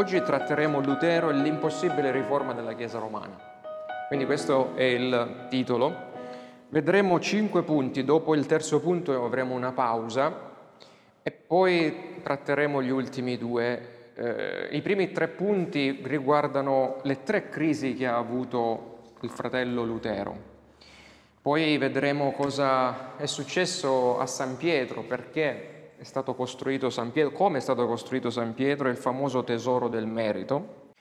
oggi tratteremo Lutero e l'impossibile riforma della Chiesa romana. Quindi questo è il titolo. Vedremo cinque punti, dopo il terzo punto avremo una pausa e poi tratteremo gli ultimi due. Eh, I primi tre punti riguardano le tre crisi che ha avuto il fratello Lutero. Poi vedremo cosa è successo a San Pietro, perché è stato costruito San Pietro, come è stato costruito San Pietro, il famoso tesoro del merito.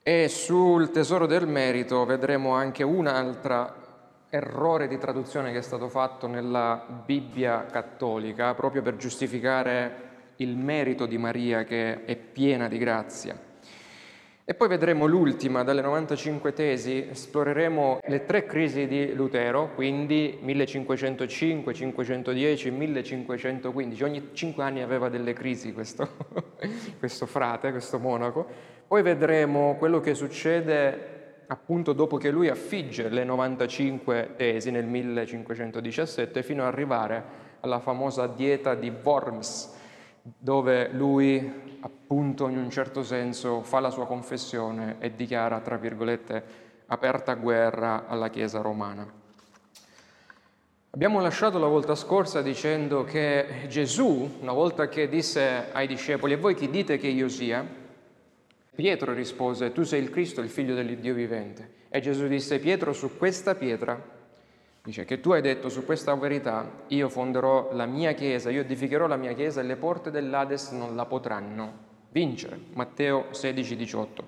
E sul tesoro del merito vedremo anche un altro errore di traduzione che è stato fatto nella Bibbia cattolica proprio per giustificare il merito di Maria che è piena di grazia. E poi vedremo l'ultima, dalle 95 tesi, esploreremo le tre crisi di Lutero, quindi 1505, 510, 1515. Ogni cinque anni aveva delle crisi questo, questo frate, questo monaco. Poi vedremo quello che succede appunto dopo che lui affigge le 95 tesi nel 1517 fino ad arrivare alla famosa dieta di Worms, dove lui appunto in un certo senso fa la sua confessione e dichiara, tra virgolette, aperta guerra alla Chiesa romana. Abbiamo lasciato la volta scorsa dicendo che Gesù, una volta che disse ai discepoli, e voi chi dite che io sia? Pietro rispose, tu sei il Cristo, il figlio dell'Iddio vivente. E Gesù disse, Pietro, su questa pietra Dice che tu hai detto su questa verità, io fonderò la mia chiesa, io edificherò la mia chiesa e le porte dell'Ades non la potranno vincere. Matteo 16, 18.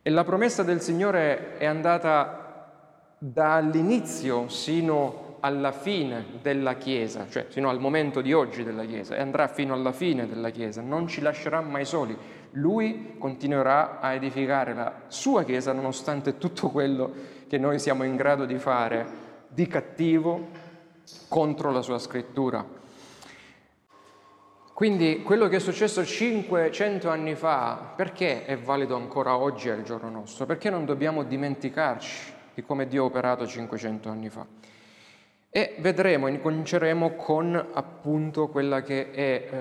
E la promessa del Signore è andata dall'inizio sino alla fine della Chiesa, cioè fino al momento di oggi della Chiesa, e andrà fino alla fine della Chiesa, non ci lascerà mai soli. Lui continuerà a edificare la sua Chiesa nonostante tutto quello che noi siamo in grado di fare di cattivo contro la sua scrittura. Quindi quello che è successo 500 anni fa, perché è valido ancora oggi al giorno nostro? Perché non dobbiamo dimenticarci di come Dio ha operato 500 anni fa? E vedremo, incominceremo con appunto quella che è eh,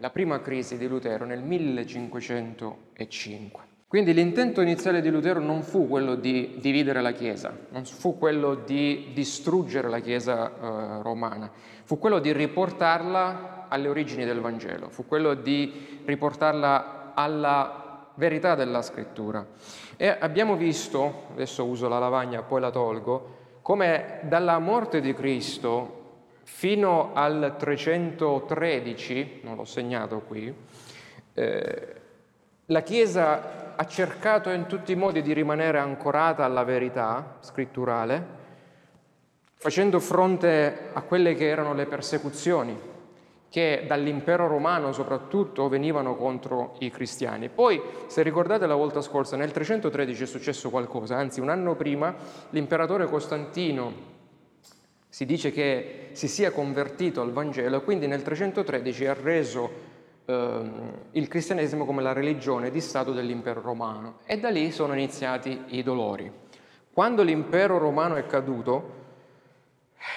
la prima crisi di Lutero nel 1505. Quindi l'intento iniziale di Lutero non fu quello di dividere la Chiesa, non fu quello di distruggere la Chiesa eh, romana, fu quello di riportarla alle origini del Vangelo, fu quello di riportarla alla verità della scrittura. E abbiamo visto, adesso uso la lavagna, poi la tolgo, come dalla morte di Cristo fino al 313, non l'ho segnato qui, eh, la Chiesa ha cercato in tutti i modi di rimanere ancorata alla verità scritturale, facendo fronte a quelle che erano le persecuzioni che dall'impero romano soprattutto venivano contro i cristiani. Poi, se ricordate la volta scorsa, nel 313 è successo qualcosa, anzi un anno prima l'imperatore Costantino si dice che si sia convertito al Vangelo e quindi nel 313 ha reso il cristianesimo come la religione di Stato dell'impero romano e da lì sono iniziati i dolori. Quando l'impero romano è caduto,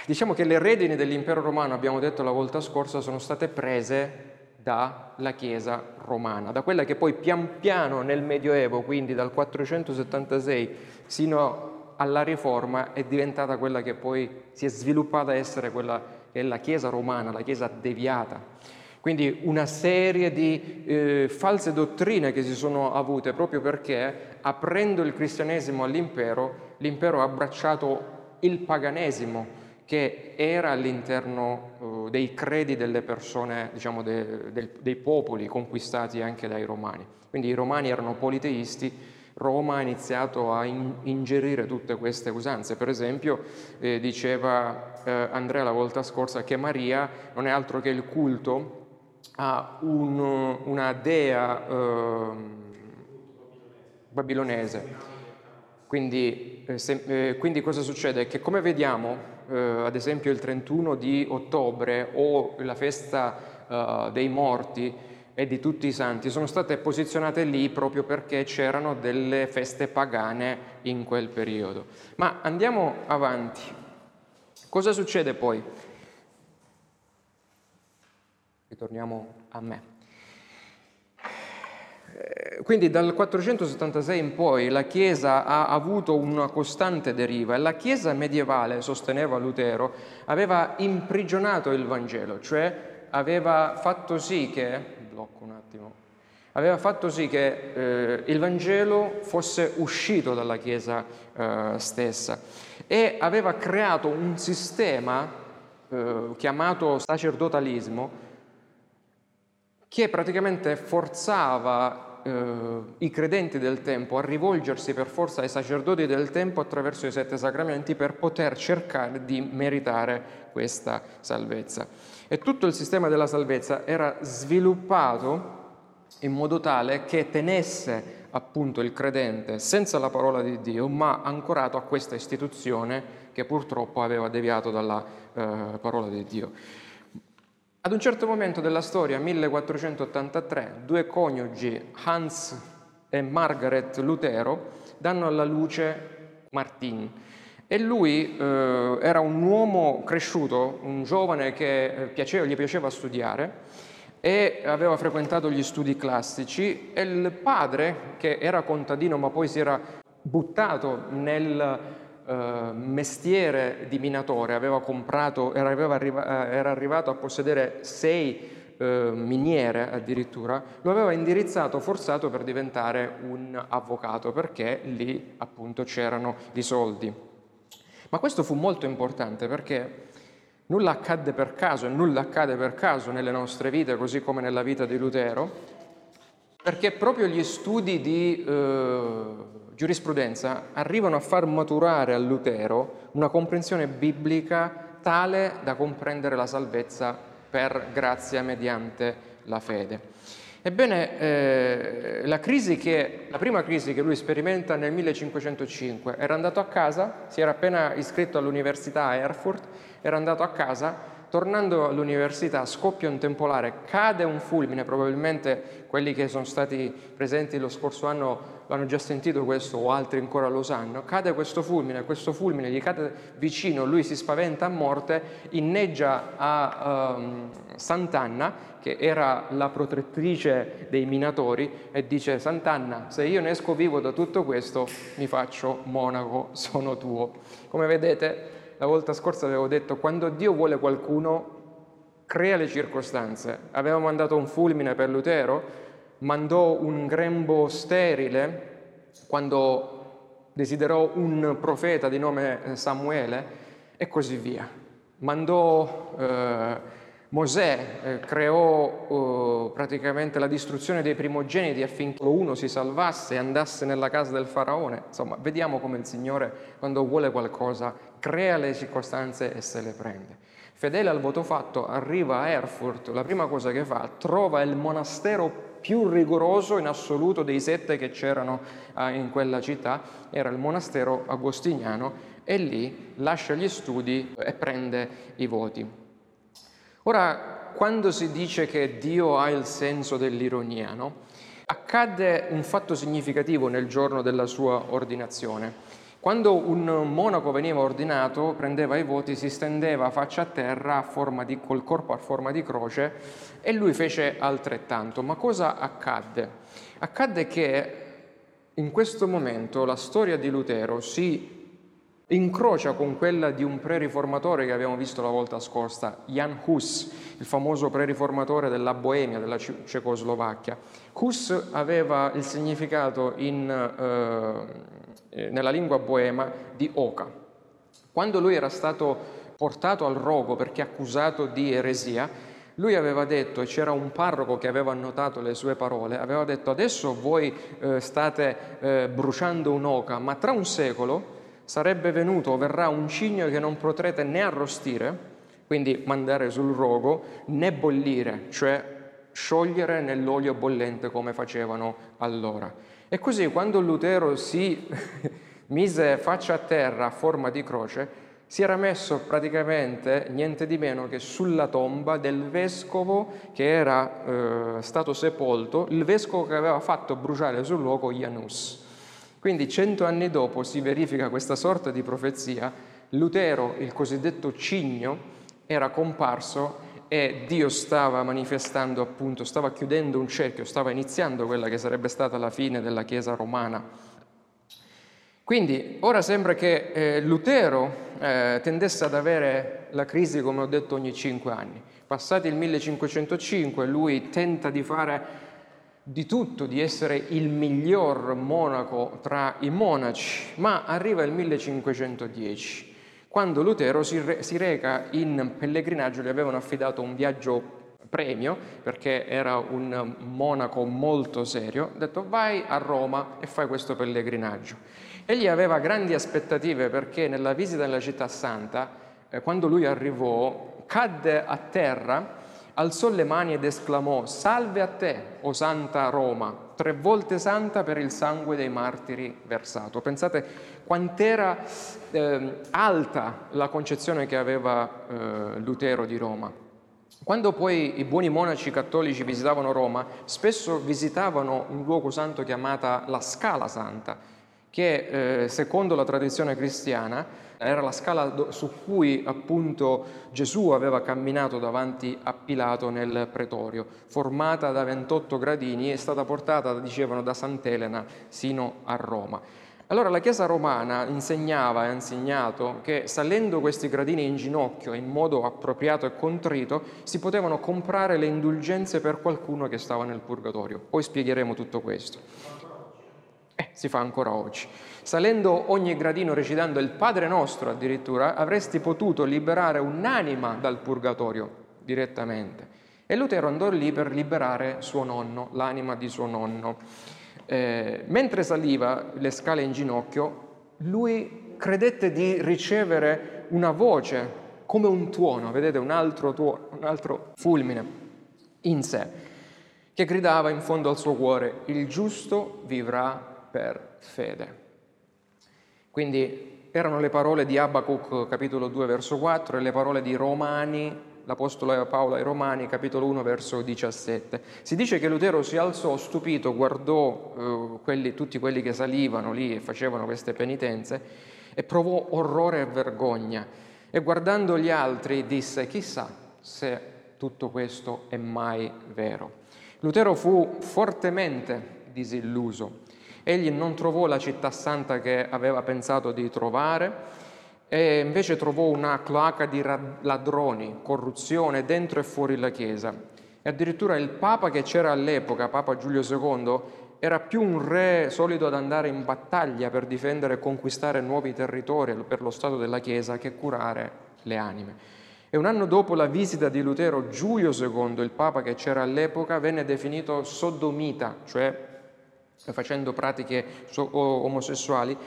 diciamo che le redini dell'impero romano, abbiamo detto la volta scorsa, sono state prese dalla Chiesa romana, da quella che poi pian piano nel Medioevo, quindi dal 476 sino alla Riforma, è diventata quella che poi si è sviluppata a essere quella che è la Chiesa romana, la Chiesa deviata. Quindi una serie di eh, false dottrine che si sono avute proprio perché aprendo il cristianesimo all'impero, l'impero ha abbracciato il paganesimo che era all'interno eh, dei credi delle persone, diciamo de, de, dei popoli conquistati anche dai romani. Quindi i romani erano politeisti, Roma ha iniziato a in, ingerire tutte queste usanze. Per esempio, eh, diceva eh, Andrea la volta scorsa che Maria non è altro che il culto a un, una dea eh, babilonese. Quindi, eh, se, eh, quindi, cosa succede? Che come vediamo, eh, ad esempio il 31 di ottobre o la festa eh, dei morti e di tutti i santi, sono state posizionate lì proprio perché c'erano delle feste pagane in quel periodo. Ma andiamo avanti. Cosa succede poi? Ritorniamo a me. eh, quindi dal 476 in poi la Chiesa ha avuto una costante deriva e la Chiesa medievale, sosteneva Lutero, aveva imprigionato il Vangelo, cioè aveva fatto sì che, blocco un attimo, aveva fatto sì che eh, il Vangelo fosse uscito dalla Chiesa eh, stessa e aveva creato un sistema eh, chiamato sacerdotalismo che praticamente forzava eh, i credenti del tempo a rivolgersi per forza ai sacerdoti del tempo attraverso i sette sacramenti per poter cercare di meritare questa salvezza. E tutto il sistema della salvezza era sviluppato in modo tale che tenesse appunto il credente senza la parola di Dio, ma ancorato a questa istituzione che purtroppo aveva deviato dalla eh, parola di Dio. Ad un certo momento della storia, 1483, due coniugi, Hans e Margaret Lutero, danno alla luce Martin. E lui eh, era un uomo cresciuto, un giovane che eh, piaceva, gli piaceva studiare e aveva frequentato gli studi classici e il padre, che era contadino ma poi si era buttato nel eh, mestiere di minatore, aveva comprato, era, arriva, eh, era arrivato a possedere sei eh, miniere addirittura, lo aveva indirizzato, forzato per diventare un avvocato, perché lì appunto c'erano i soldi. Ma questo fu molto importante perché nulla accadde per caso e nulla accade per caso nelle nostre vite, così come nella vita di Lutero, perché proprio gli studi di eh, giurisprudenza arrivano a far maturare a Lutero una comprensione biblica tale da comprendere la salvezza per grazia mediante la fede. Ebbene, eh, la, che, la, prima crisi che lui sperimenta nel 1505, era andato a casa, si era appena iscritto all'università a Erfurt, era andato a casa tornando all'università scoppia un temporale, cade un fulmine, probabilmente quelli che sono stati presenti lo scorso anno l'hanno già sentito questo o altri ancora lo sanno, cade questo fulmine, questo fulmine gli cade vicino, lui si spaventa a morte, inneggia a um, Sant'Anna, che era la protettrice dei minatori, e dice Sant'Anna, se io ne esco vivo da tutto questo, mi faccio monaco, sono tuo. Come vedete, la volta scorsa avevo detto, quando Dio vuole qualcuno, crea le circostanze. Aveva mandato un fulmine per Lutero, mandò un grembo sterile quando desiderò un profeta di nome eh, Samuele e così via. Mandò eh, Mosè, eh, creò eh, praticamente la distruzione dei primogeniti affinché uno si salvasse e andasse nella casa del faraone. Insomma, vediamo come il Signore, quando vuole qualcosa, crea le circostanze e se le prende. Fedele al voto fatto, arriva a Erfurt, la prima cosa che fa, trova il monastero più rigoroso in assoluto dei sette che c'erano ah, in quella città, era il monastero agostiniano e lì lascia gli studi e prende i voti. Ora, quando si dice che Dio ha il senso dell'ironia, no? accadde un fatto significativo nel giorno della sua ordinazione. Quando un monaco veniva ordinato, prendeva i voti, si stendeva faccia a terra a di, col corpo a forma di croce e lui fece altrettanto. Ma cosa accadde? Accadde che in questo momento la storia di Lutero si incrocia con quella di un pre-riformatore che abbiamo visto la volta scorsa, Jan Hus, il famoso pre-riformatore della Boemia, della Cecoslovacchia. Hus aveva il significato in, eh, nella lingua boema di oca. Quando lui era stato portato al rogo perché accusato di eresia, lui aveva detto, e c'era un parroco che aveva annotato le sue parole, aveva detto adesso voi eh, state eh, bruciando un'oca, ma tra un secolo sarebbe venuto o verrà un cigno che non potrete né arrostire, quindi mandare sul rogo, né bollire, cioè sciogliere nell'olio bollente come facevano allora. E così quando Lutero si mise faccia a terra a forma di croce, si era messo praticamente niente di meno che sulla tomba del vescovo che era eh, stato sepolto, il vescovo che aveva fatto bruciare sul luogo Janus. Quindi cento anni dopo si verifica questa sorta di profezia, Lutero, il cosiddetto cigno, era comparso e Dio stava manifestando appunto, stava chiudendo un cerchio, stava iniziando quella che sarebbe stata la fine della Chiesa romana. Quindi ora sembra che eh, Lutero eh, tendesse ad avere la crisi, come ho detto, ogni cinque anni. Passati il 1505 lui tenta di fare di tutto, di essere il miglior monaco tra i monaci, ma arriva il 1510 quando Lutero si, re, si reca in pellegrinaggio, gli avevano affidato un viaggio premio perché era un monaco molto serio, ha detto vai a Roma e fai questo pellegrinaggio. Egli aveva grandi aspettative perché nella visita nella città santa, eh, quando lui arrivò, cadde a terra, alzò le mani ed esclamò salve a te, o santa Roma, tre volte santa per il sangue dei martiri versato. Pensate quant'era eh, alta la concezione che aveva eh, Lutero di Roma. Quando poi i buoni monaci cattolici visitavano Roma, spesso visitavano un luogo santo chiamata la Scala Santa, che eh, secondo la tradizione cristiana era la scala su cui appunto Gesù aveva camminato davanti a Pilato nel pretorio, formata da 28 gradini e stata portata, dicevano, da Sant'Elena sino a Roma. Allora la Chiesa romana insegnava e ha insegnato che salendo questi gradini in ginocchio in modo appropriato e contrito si potevano comprare le indulgenze per qualcuno che stava nel purgatorio. Poi spiegheremo tutto questo. Eh, si fa ancora oggi. Salendo ogni gradino recitando il Padre nostro addirittura, avresti potuto liberare un'anima dal purgatorio direttamente. E Lutero andò lì per liberare suo nonno, l'anima di suo nonno. Eh, mentre saliva le scale in ginocchio, lui credette di ricevere una voce come un tuono, vedete, un altro, tuono, un altro fulmine in sé, che gridava in fondo al suo cuore, il giusto vivrà per fede. Quindi erano le parole di Abacuc capitolo 2 verso 4 e le parole di Romani, l'Apostolo Paolo ai Romani capitolo 1 verso 17. Si dice che Lutero si alzò stupito, guardò eh, quelli, tutti quelli che salivano lì e facevano queste penitenze e provò orrore e vergogna e guardando gli altri disse chissà se tutto questo è mai vero. Lutero fu fortemente disilluso Egli non trovò la città santa che aveva pensato di trovare e invece trovò una cloaca di ladroni, corruzione dentro e fuori la Chiesa. E addirittura il Papa che c'era all'epoca, Papa Giulio II, era più un re solido ad andare in battaglia per difendere e conquistare nuovi territori per lo Stato della Chiesa che curare le anime. E un anno dopo la visita di Lutero, Giulio II, il Papa che c'era all'epoca, venne definito sodomita, cioè facendo pratiche omosessuali,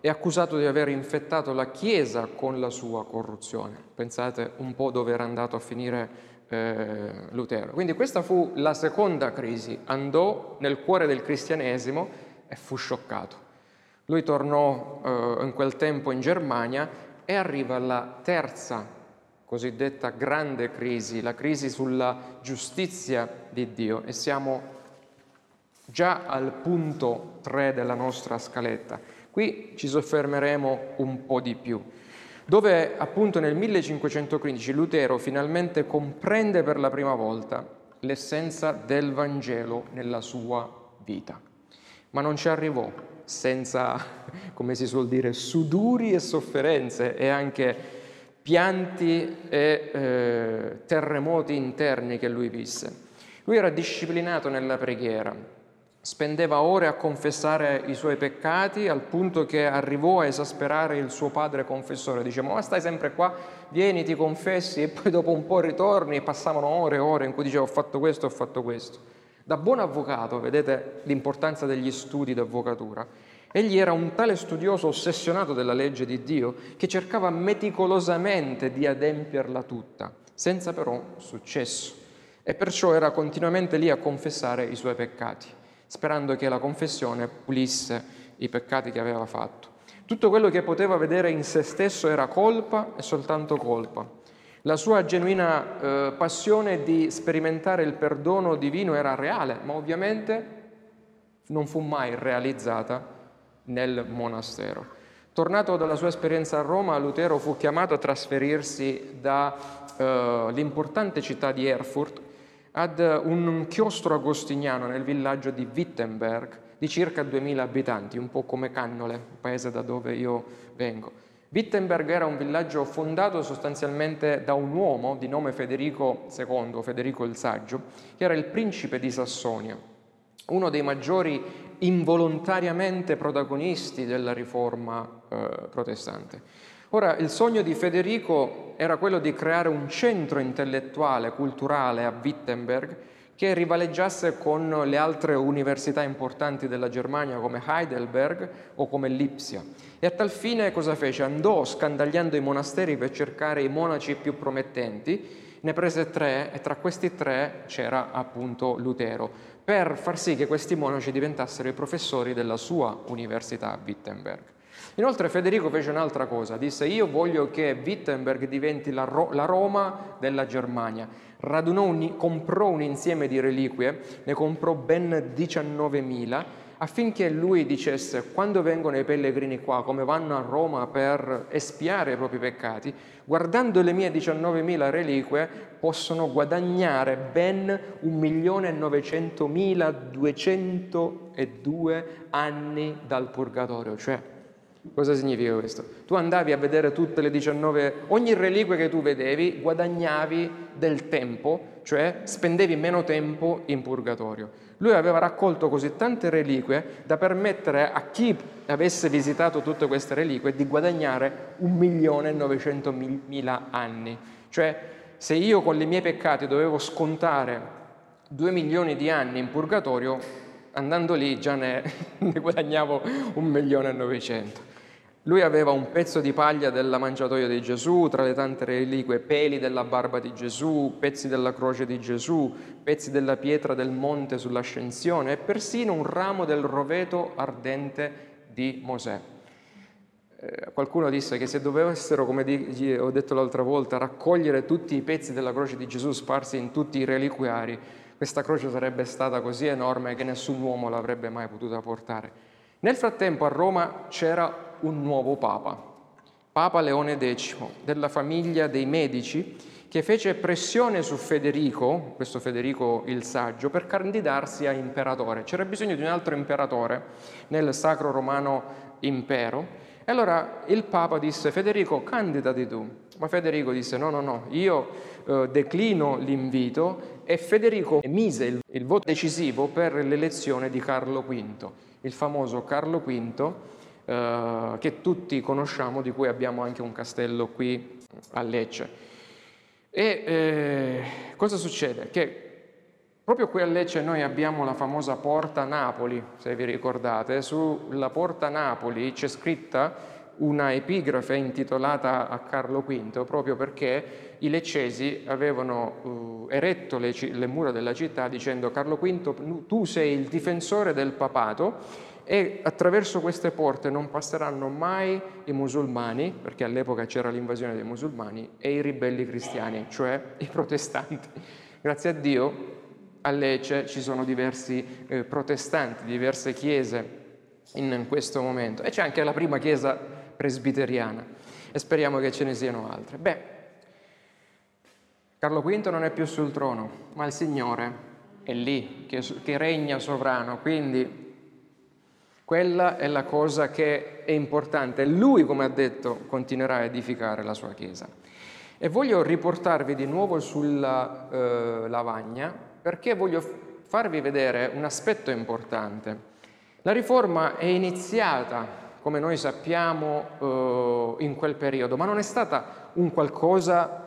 è accusato di aver infettato la Chiesa con la sua corruzione. Pensate un po' dove era andato a finire eh, Lutero. Quindi questa fu la seconda crisi, andò nel cuore del cristianesimo e fu scioccato. Lui tornò eh, in quel tempo in Germania e arriva alla terza cosiddetta grande crisi, la crisi sulla giustizia di Dio e siamo già al punto 3 della nostra scaletta. Qui ci soffermeremo un po' di più, dove appunto nel 1515 Lutero finalmente comprende per la prima volta l'essenza del Vangelo nella sua vita. Ma non ci arrivò senza, come si suol dire, suduri e sofferenze e anche pianti e eh, terremoti interni che lui visse. Lui era disciplinato nella preghiera, spendeva ore a confessare i suoi peccati al punto che arrivò a esasperare il suo padre confessore. Dice, ma stai sempre qua, vieni, ti confessi e poi dopo un po' ritorni e passavano ore e ore in cui diceva ho fatto questo, ho fatto questo. Da buon avvocato, vedete l'importanza degli studi d'avvocatura, egli era un tale studioso ossessionato della legge di Dio che cercava meticolosamente di adempierla tutta, senza però successo. E perciò era continuamente lì a confessare i suoi peccati sperando che la confessione pulisse i peccati che aveva fatto. Tutto quello che poteva vedere in se stesso era colpa e soltanto colpa. La sua genuina eh, passione di sperimentare il perdono divino era reale, ma ovviamente non fu mai realizzata nel monastero. Tornato dalla sua esperienza a Roma, Lutero fu chiamato a trasferirsi dall'importante eh, città di Erfurt ad un chiostro agostiniano nel villaggio di Wittenberg di circa 2000 abitanti, un po' come Cannole, il paese da dove io vengo. Wittenberg era un villaggio fondato sostanzialmente da un uomo di nome Federico II, Federico il Saggio, che era il principe di Sassonia, uno dei maggiori involontariamente protagonisti della riforma eh, protestante. Ora, il sogno di Federico era quello di creare un centro intellettuale, culturale a Wittenberg, che rivaleggiasse con le altre università importanti della Germania come Heidelberg o come Lipsia. E a tal fine cosa fece? Andò scandagliando i monasteri per cercare i monaci più promettenti, ne prese tre e tra questi tre c'era appunto Lutero, per far sì che questi monaci diventassero i professori della sua università a Wittenberg. Inoltre Federico fece un'altra cosa, disse io voglio che Wittenberg diventi la, Ro- la Roma della Germania. Un, comprò un insieme di reliquie, ne comprò ben 19.000, affinché lui dicesse quando vengono i pellegrini qua, come vanno a Roma per espiare i propri peccati, guardando le mie 19.000 reliquie possono guadagnare ben 1.900.202 anni dal purgatorio, cioè Cosa significa questo? Tu andavi a vedere tutte le 19, ogni reliquia che tu vedevi, guadagnavi del tempo, cioè spendevi meno tempo in purgatorio. Lui aveva raccolto così tante reliquie da permettere a chi avesse visitato tutte queste reliquie di guadagnare 1.900.000 anni. Cioè, se io con i miei peccati dovevo scontare 2 milioni di anni in purgatorio, andando lì già ne, ne guadagnavo 1.900.000. Lui aveva un pezzo di paglia della mangiatoia di Gesù, tra le tante reliquie, peli della barba di Gesù, pezzi della croce di Gesù, pezzi della pietra del monte sull'ascensione e persino un ramo del roveto ardente di Mosè. Eh, qualcuno disse che se dovessero, come ho detto l'altra volta, raccogliere tutti i pezzi della croce di Gesù sparsi in tutti i reliquiari, questa croce sarebbe stata così enorme che nessun uomo l'avrebbe mai potuta portare. Nel frattempo a Roma c'era un nuovo Papa, Papa Leone X, della famiglia dei Medici, che fece pressione su Federico, questo Federico il Saggio, per candidarsi a imperatore. C'era bisogno di un altro imperatore nel Sacro Romano Impero. E allora il Papa disse, Federico, candidati tu. Ma Federico disse, no, no, no, io eh, declino l'invito e Federico mise il, il voto decisivo per l'elezione di Carlo V, il famoso Carlo V eh, che tutti conosciamo, di cui abbiamo anche un castello qui a Lecce. E eh, cosa succede? Che proprio qui a Lecce noi abbiamo la famosa Porta Napoli, se vi ricordate, sulla Porta Napoli c'è scritta una epigrafe intitolata a Carlo V, proprio perché i leccesi avevano uh, eretto le, le, mura della città dicendo Carlo V, tu sei il difensore del papato e attraverso queste porte non passeranno mai i musulmani, perché all'epoca c'era l'invasione dei musulmani, e i ribelli cristiani, cioè i protestanti. Grazie a Dio a Lecce ci sono diversi eh, protestanti, diverse chiese in questo momento e c'è anche la prima chiesa presbiteriana e speriamo che ce ne siano altre. Beh, Carlo V non è più sul trono, ma il Signore è lì, che, che regna sovrano, quindi quella è la cosa che è importante. Lui, come ha detto, continuerà a edificare la sua Chiesa. E voglio riportarvi di nuovo sulla eh, lavagna perché voglio farvi vedere un aspetto importante. La riforma è iniziata, come noi sappiamo, eh, in quel periodo, ma non è stata un qualcosa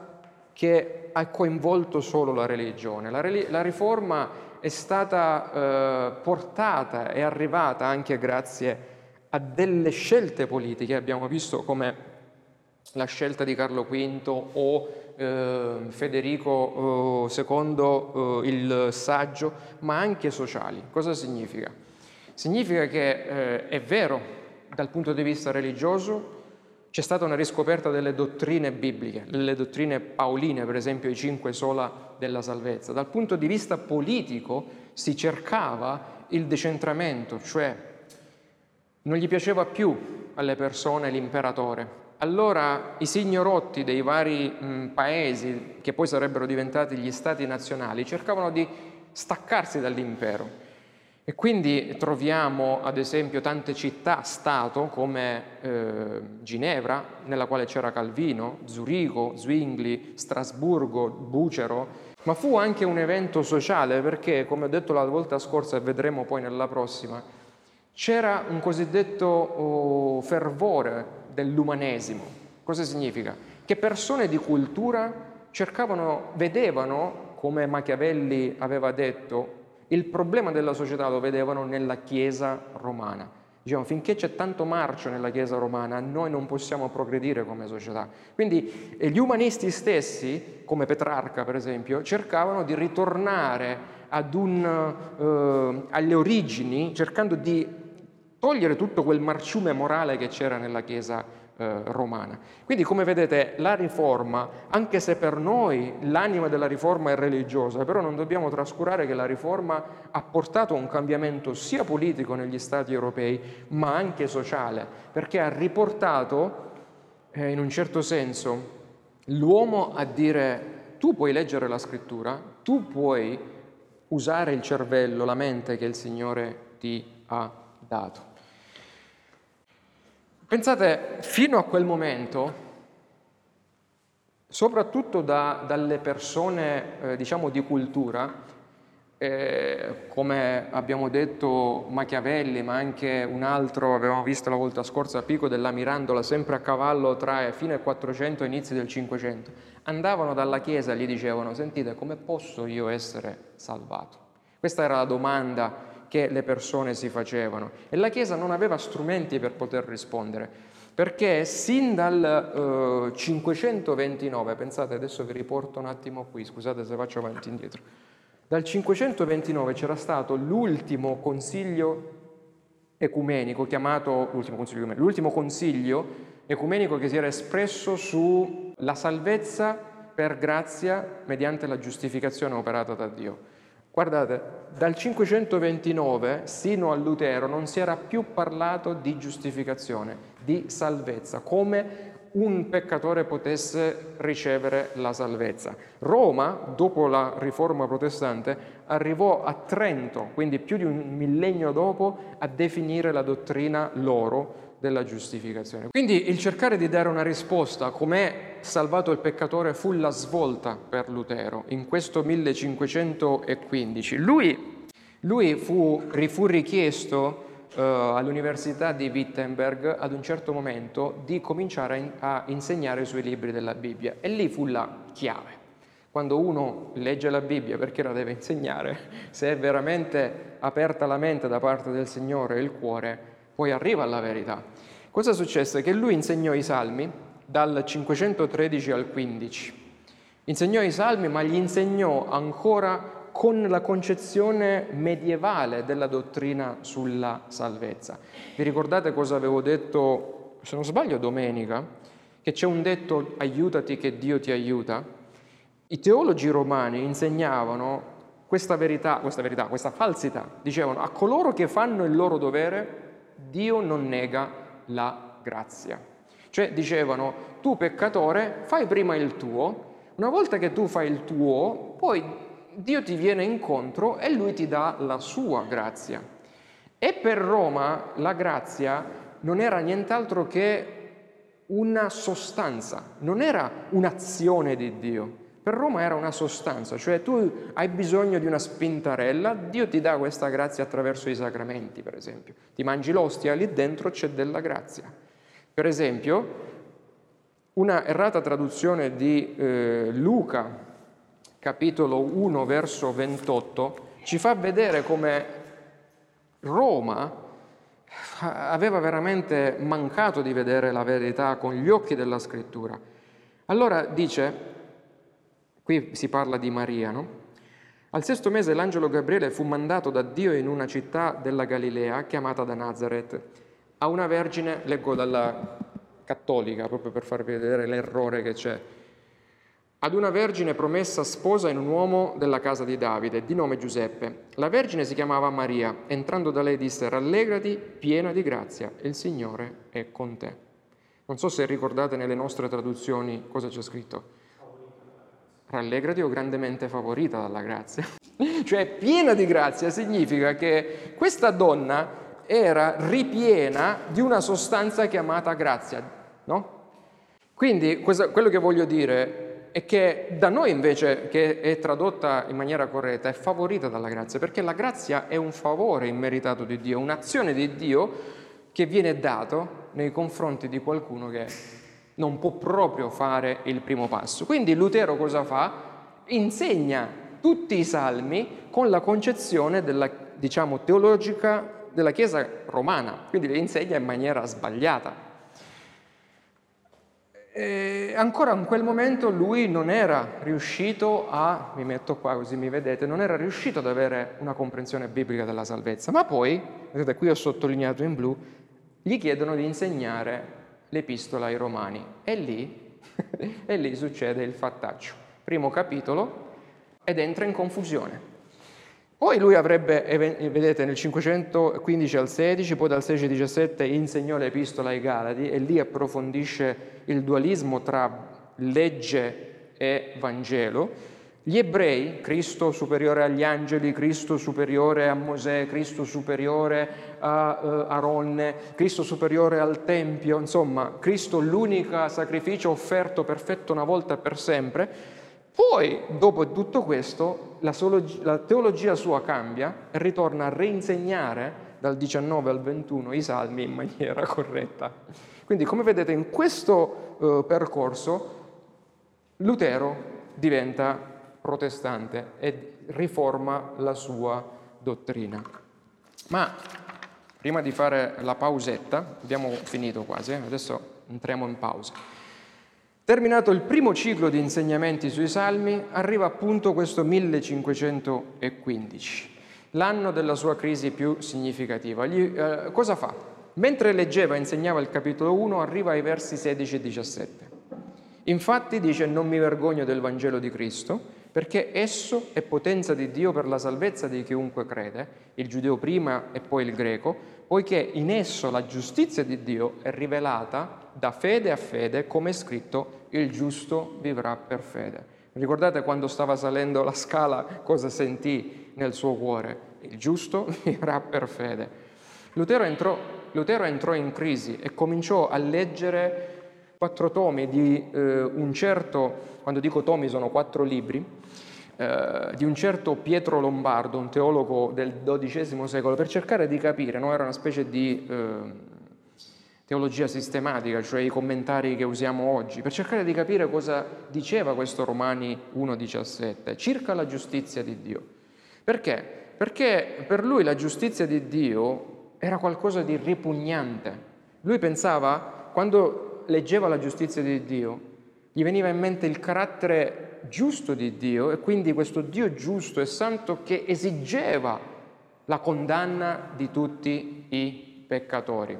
che ha coinvolto solo la religione. La, la riforma è stata eh, portata e arrivata anche grazie a delle scelte politiche, abbiamo visto come la scelta di Carlo V o eh, Federico eh, II il saggio, ma anche sociali. Cosa significa? Significa che eh, è vero dal punto di vista religioso c'è stata una riscoperta delle dottrine bibliche, delle dottrine paoline, per esempio i cinque sola della salvezza. Dal punto di vista politico si cercava il decentramento, cioè non gli piaceva più alle persone l'imperatore. Allora i signorotti dei vari mh, paesi, che poi sarebbero diventati gli stati nazionali, cercavano di staccarsi dall'impero. E quindi troviamo ad esempio tante città-stato come eh, Ginevra, nella quale c'era Calvino, Zurigo, Zwingli, Strasburgo, Bucero, ma fu anche un evento sociale perché, come ho detto la volta scorsa e vedremo poi nella prossima, c'era un cosiddetto oh, fervore dell'umanesimo. Cosa significa? Che persone di cultura cercavano, vedevano, come Machiavelli aveva detto, il problema della società lo vedevano nella Chiesa romana. Diciamo, finché c'è tanto marcio nella Chiesa romana, noi non possiamo progredire come società. Quindi gli umanisti stessi, come Petrarca per esempio, cercavano di ritornare un, eh, alle origini, cercando di togliere tutto quel marciume morale che c'era nella Chiesa eh, romana. Quindi come vedete la riforma, anche se per noi l'anima della riforma è religiosa, però non dobbiamo trascurare che la riforma ha portato un cambiamento sia politico negli Stati europei, ma anche sociale, perché ha riportato eh, in un certo senso l'uomo a dire tu puoi leggere la scrittura, tu puoi usare il cervello, la mente che il Signore ti ha dato. Pensate, fino a quel momento, soprattutto da, dalle persone, eh, diciamo, di cultura, eh, come abbiamo detto Machiavelli, ma anche un altro, avevamo visto la volta scorsa, Pico della Mirandola, sempre a cavallo tra fine 400 e inizi del 500, andavano dalla Chiesa e gli dicevano, sentite, come posso io essere salvato? Questa era la domanda che le persone si facevano e la Chiesa non aveva strumenti per poter rispondere, perché sin dal eh, 529, pensate adesso vi riporto un attimo qui, scusate se faccio avanti e indietro, dal 529 c'era stato l'ultimo consiglio ecumenico, chiamato l'ultimo consiglio ecumenico, l'ultimo consiglio ecumenico che si era espresso sulla salvezza per grazia mediante la giustificazione operata da Dio. Guardate, dal 529 sino a Lutero non si era più parlato di giustificazione, di salvezza, come un peccatore potesse ricevere la salvezza. Roma, dopo la riforma protestante, arrivò a Trento, quindi più di un millennio dopo, a definire la dottrina loro della giustificazione. Quindi il cercare di dare una risposta com'è salvato il peccatore fu la svolta per Lutero in questo 1515. Lui, lui fu, fu richiesto uh, all'Università di Wittenberg ad un certo momento di cominciare a, a insegnare i suoi libri della Bibbia e lì fu la chiave. Quando uno legge la Bibbia perché la deve insegnare, se è veramente aperta la mente da parte del Signore e il cuore, poi arriva alla verità. Cosa successe? Che lui insegnò i salmi dal 513 al 15. Insegnò i salmi, ma gli insegnò ancora con la concezione medievale della dottrina sulla salvezza. Vi ricordate cosa avevo detto, se non sbaglio, domenica? Che c'è un detto aiutati che Dio ti aiuta? I teologi romani insegnavano questa verità, questa verità, questa falsità. Dicevano a coloro che fanno il loro dovere, Dio non nega la grazia. Cioè dicevano, tu peccatore fai prima il tuo, una volta che tu fai il tuo, poi Dio ti viene incontro e lui ti dà la sua grazia. E per Roma la grazia non era nient'altro che una sostanza, non era un'azione di Dio. Per Roma era una sostanza, cioè tu hai bisogno di una spintarella, Dio ti dà questa grazia attraverso i sacramenti, per esempio. Ti mangi l'ostia, lì dentro c'è della grazia. Per esempio, una errata traduzione di eh, Luca, capitolo 1, verso 28, ci fa vedere come Roma aveva veramente mancato di vedere la verità con gli occhi della scrittura. Allora dice, Qui si parla di Maria, no? Al sesto mese l'angelo Gabriele fu mandato da Dio in una città della Galilea chiamata da Nazareth a una vergine, leggo dalla cattolica proprio per farvi vedere l'errore che c'è, ad una vergine promessa sposa in un uomo della casa di Davide, di nome Giuseppe. La vergine si chiamava Maria. Entrando da lei disse, rallegrati, piena di grazia, il Signore è con te. Non so se ricordate nelle nostre traduzioni cosa c'è scritto. Rallegrati o grandemente favorita dalla grazia. cioè piena di grazia significa che questa donna era ripiena di una sostanza chiamata grazia, no? Quindi quello che voglio dire e che da noi invece, che è tradotta in maniera corretta, è favorita dalla grazia, perché la grazia è un favore immeritato di Dio, un'azione di Dio che viene dato nei confronti di qualcuno che non può proprio fare il primo passo. Quindi Lutero cosa fa? Insegna tutti i salmi con la concezione della, diciamo, teologica della Chiesa romana, quindi li insegna in maniera sbagliata. E ancora in quel momento lui non era riuscito a, mi metto qua così mi vedete, non era riuscito ad avere una comprensione biblica della salvezza, ma poi, vedete qui ho sottolineato in blu, gli chiedono di insegnare l'epistola ai Romani e lì, e lì succede il fattaccio. Primo capitolo ed entra in confusione. Poi lui avrebbe, vedete, nel 515 al 16, poi dal 16 al 17 insegnò l'epistola ai Galati e lì approfondisce il dualismo tra legge e Vangelo. Gli ebrei, Cristo superiore agli angeli, Cristo superiore a Mosè, Cristo superiore a uh, Aronne, Cristo superiore al Tempio, insomma, Cristo l'unico sacrificio offerto perfetto una volta per sempre, poi, dopo tutto questo, la, la teologia sua cambia e ritorna a reinsegnare dal 19 al 21 i salmi in maniera corretta. Quindi, come vedete, in questo eh, percorso Lutero diventa protestante e riforma la sua dottrina. Ma prima di fare la pausetta, abbiamo finito quasi, eh? adesso entriamo in pausa. Terminato il primo ciclo di insegnamenti sui salmi, arriva appunto questo 1515, l'anno della sua crisi più significativa. Gli, eh, cosa fa? Mentre leggeva e insegnava il capitolo 1, arriva ai versi 16 e 17. Infatti dice non mi vergogno del Vangelo di Cristo, perché esso è potenza di Dio per la salvezza di chiunque crede, il giudeo prima e poi il greco, poiché in esso la giustizia di Dio è rivelata da fede a fede, come è scritto, il giusto vivrà per fede. Ricordate quando stava salendo la scala cosa sentì nel suo cuore? Il giusto vivrà per fede. Lutero entrò, Lutero entrò in crisi e cominciò a leggere quattro tomi di eh, un certo, quando dico tomi sono quattro libri, eh, di un certo Pietro Lombardo, un teologo del XII secolo, per cercare di capire, no? era una specie di eh, teologia sistematica, cioè i commentari che usiamo oggi, per cercare di capire cosa diceva questo Romani 1,17 circa la giustizia di Dio. Perché? Perché per lui la giustizia di Dio era qualcosa di ripugnante. Lui pensava, quando leggeva la giustizia di Dio, gli veniva in mente il carattere giusto di Dio e quindi questo Dio giusto e santo che esigeva la condanna di tutti i peccatori.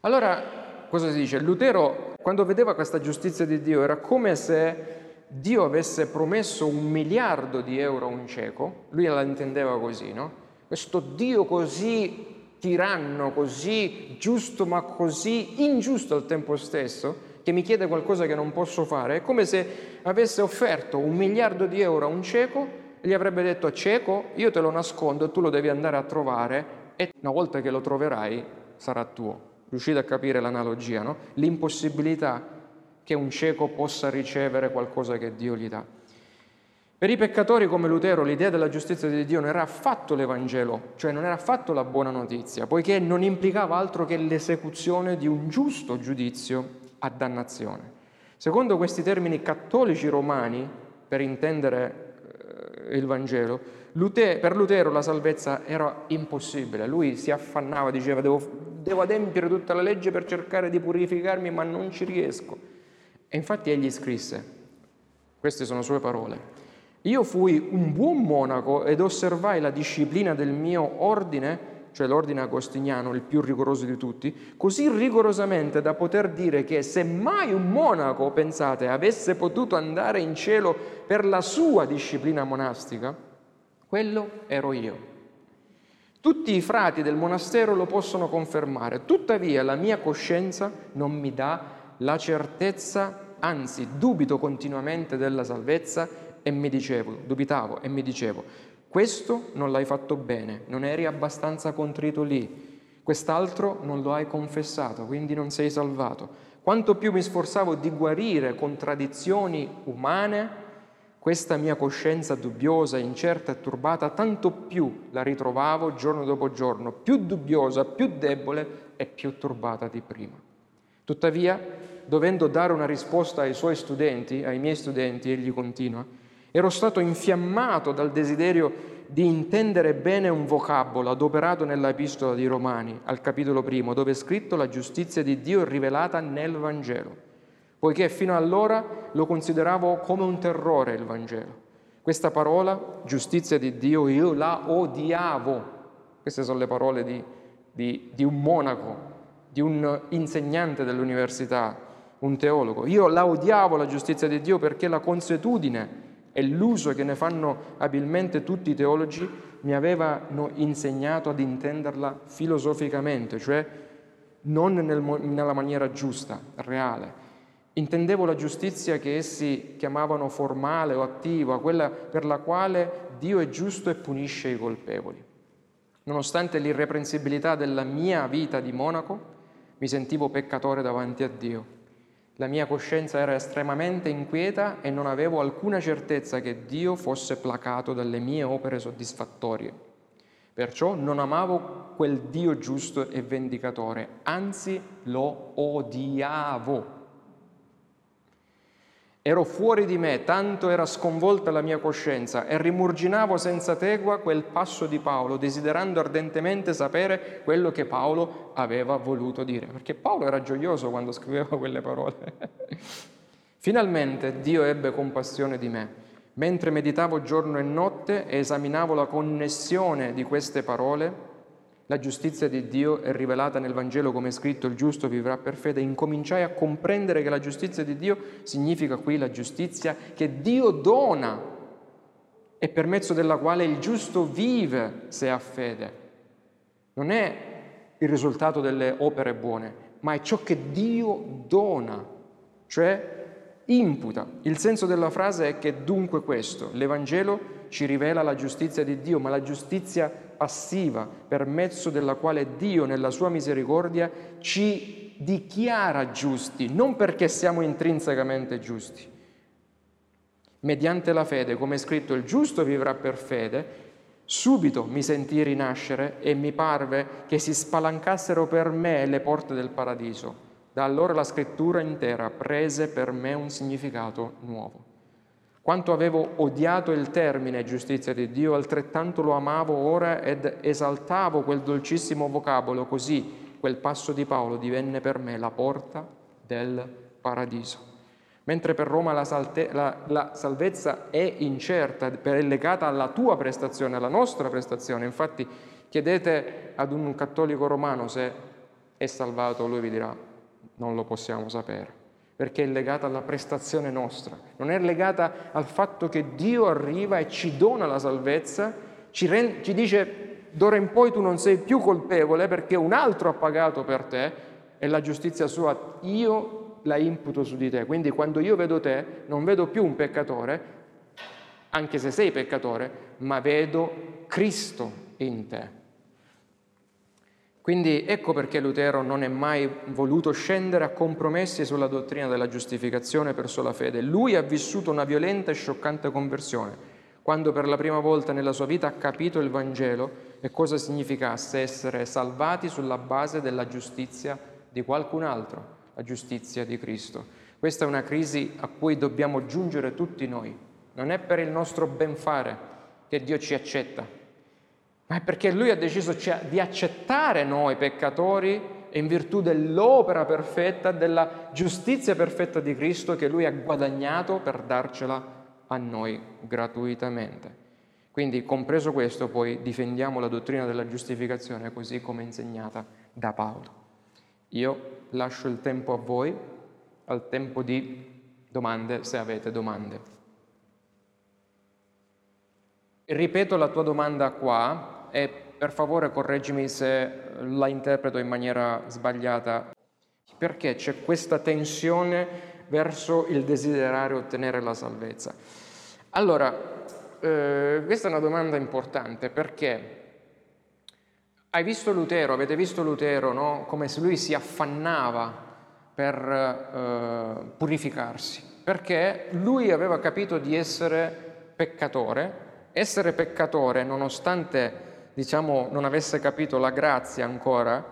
Allora, cosa si dice? Lutero, quando vedeva questa giustizia di Dio, era come se Dio avesse promesso un miliardo di euro a un cieco, lui la intendeva così, no? Questo Dio così tiranno, così giusto, ma così ingiusto al tempo stesso, che mi chiede qualcosa che non posso fare, è come se avesse offerto un miliardo di euro a un cieco e gli avrebbe detto cieco, io te lo nascondo e tu lo devi andare a trovare e una volta che lo troverai sarà tuo. Riuscite a capire l'analogia, no? L'impossibilità che un cieco possa ricevere qualcosa che Dio gli dà. Per i peccatori come Lutero l'idea della giustizia di Dio non era affatto l'Evangelo, cioè non era affatto la buona notizia, poiché non implicava altro che l'esecuzione di un giusto giudizio a dannazione. Secondo questi termini cattolici romani, per intendere eh, il Vangelo, per Lutero la salvezza era impossibile, lui si affannava, diceva devo devo adempiere tutta la legge per cercare di purificarmi, ma non ci riesco. E infatti egli scrisse, queste sono sue parole, io fui un buon monaco ed osservai la disciplina del mio ordine cioè l'ordine agostiniano, il più rigoroso di tutti, così rigorosamente da poter dire che se mai un monaco, pensate, avesse potuto andare in cielo per la sua disciplina monastica, quello ero io. Tutti i frati del monastero lo possono confermare, tuttavia la mia coscienza non mi dà la certezza, anzi dubito continuamente della salvezza e mi dicevo, dubitavo e mi dicevo, questo non l'hai fatto bene, non eri abbastanza contrito lì, quest'altro non lo hai confessato, quindi non sei salvato. Quanto più mi sforzavo di guarire contraddizioni umane, questa mia coscienza dubbiosa, incerta e turbata, tanto più la ritrovavo giorno dopo giorno, più dubbiosa, più debole e più turbata di prima. Tuttavia, dovendo dare una risposta ai suoi studenti, ai miei studenti, egli continua, Ero stato infiammato dal desiderio di intendere bene un vocabolo adoperato nella epistola di Romani, al capitolo primo, dove è scritto la giustizia di Dio rivelata nel Vangelo, poiché fino allora lo consideravo come un terrore il Vangelo. Questa parola, giustizia di Dio, io la odiavo. Queste sono le parole di, di, di un monaco, di un insegnante dell'università, un teologo. Io la odiavo la giustizia di Dio perché la consuetudine e l'uso che ne fanno abilmente tutti i teologi mi avevano insegnato ad intenderla filosoficamente, cioè non nel, nella maniera giusta, reale. Intendevo la giustizia che essi chiamavano formale o attiva, quella per la quale Dio è giusto e punisce i colpevoli. Nonostante l'irreprensibilità della mia vita di monaco, mi sentivo peccatore davanti a Dio la mia coscienza era estremamente inquieta e non avevo alcuna certezza che Dio fosse placato dalle mie opere soddisfattorie. Perciò non amavo quel Dio giusto e vendicatore, anzi lo odiavo. Ero fuori di me, tanto era sconvolta la mia coscienza e rimurginavo senza tegua quel passo di Paolo, desiderando ardentemente sapere quello che Paolo aveva voluto dire, perché Paolo era gioioso quando scriveva quelle parole. Finalmente Dio ebbe compassione di me. Mentre meditavo giorno e notte e esaminavo la connessione di queste parole, la giustizia di Dio è rivelata nel Vangelo come è scritto il giusto vivrà per fede, incominciai a comprendere che la giustizia di Dio significa qui la giustizia che Dio dona e per mezzo della quale il giusto vive se ha fede. Non è il risultato delle opere buone, ma è ciò che Dio dona, cioè imputa. Il senso della frase è che dunque questo, l'Evangelo ci rivela la giustizia di Dio, ma la giustizia passiva per mezzo della quale Dio nella sua misericordia ci dichiara giusti, non perché siamo intrinsecamente giusti. Mediante la fede, come è scritto, il giusto vivrà per fede, subito mi sentii rinascere e mi parve che si spalancassero per me le porte del paradiso. Da allora la scrittura intera prese per me un significato nuovo. Quanto avevo odiato il termine giustizia di Dio, altrettanto lo amavo ora ed esaltavo quel dolcissimo vocabolo, così quel passo di Paolo divenne per me la porta del paradiso. Mentre per Roma la, salte, la, la salvezza è incerta, è legata alla tua prestazione, alla nostra prestazione. Infatti chiedete ad un cattolico romano se è salvato, lui vi dirà non lo possiamo sapere perché è legata alla prestazione nostra, non è legata al fatto che Dio arriva e ci dona la salvezza, ci, rend- ci dice d'ora in poi tu non sei più colpevole perché un altro ha pagato per te e la giustizia sua io la imputo su di te. Quindi quando io vedo te non vedo più un peccatore, anche se sei peccatore, ma vedo Cristo in te. Quindi ecco perché Lutero non è mai voluto scendere a compromessi sulla dottrina della giustificazione per sola fede. Lui ha vissuto una violenta e scioccante conversione, quando per la prima volta nella sua vita ha capito il Vangelo e cosa significasse essere salvati sulla base della giustizia di qualcun altro, la giustizia di Cristo. Questa è una crisi a cui dobbiamo giungere tutti noi. Non è per il nostro benfare che Dio ci accetta, ma è perché lui ha deciso di accettare noi peccatori in virtù dell'opera perfetta, della giustizia perfetta di Cristo che lui ha guadagnato per darcela a noi gratuitamente. Quindi, compreso questo, poi difendiamo la dottrina della giustificazione così come insegnata da Paolo. Io lascio il tempo a voi, al tempo di domande, se avete domande. Ripeto la tua domanda qua e per favore correggimi se la interpreto in maniera sbagliata. Perché c'è questa tensione verso il desiderare ottenere la salvezza? Allora, eh, questa è una domanda importante perché hai visto Lutero, avete visto Lutero, no? come se lui si affannava per eh, purificarsi, perché lui aveva capito di essere peccatore, essere peccatore nonostante diciamo, non avesse capito la grazia ancora,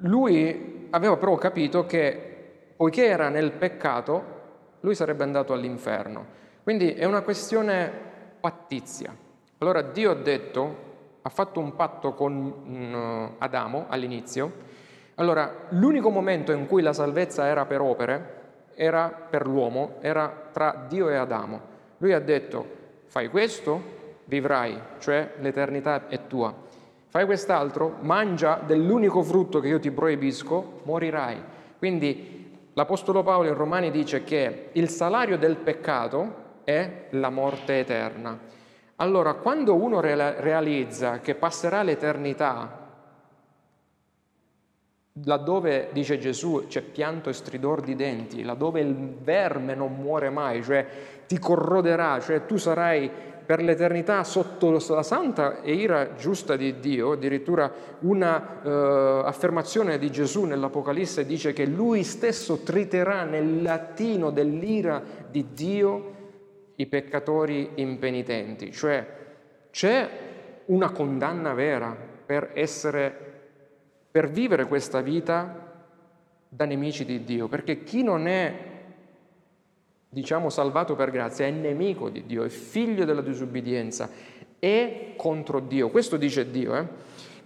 lui aveva però capito che poiché era nel peccato, lui sarebbe andato all'inferno. Quindi è una questione pattizia. Allora Dio ha detto, ha fatto un patto con uh, Adamo all'inizio, allora l'unico momento in cui la salvezza era per opere, era per l'uomo, era tra Dio e Adamo. Lui ha detto, fai questo, vivrai, cioè l'eternità è tua. Fai quest'altro, mangia dell'unico frutto che io ti proibisco, morirai. Quindi l'Apostolo Paolo in Romani dice che il salario del peccato è la morte eterna. Allora, quando uno realizza che passerà l'eternità laddove, dice Gesù, c'è pianto e stridor di denti, laddove il verme non muore mai, cioè ti corroderà, cioè tu sarai per l'eternità sotto la santa e ira giusta di Dio, addirittura una eh, affermazione di Gesù nell'Apocalisse dice che lui stesso triterà nel latino dell'ira di Dio i peccatori impenitenti, cioè c'è una condanna vera per essere, per vivere questa vita da nemici di Dio, perché chi non è diciamo salvato per grazia, è nemico di Dio, è figlio della disubbidienza, è contro Dio. Questo dice Dio. Eh?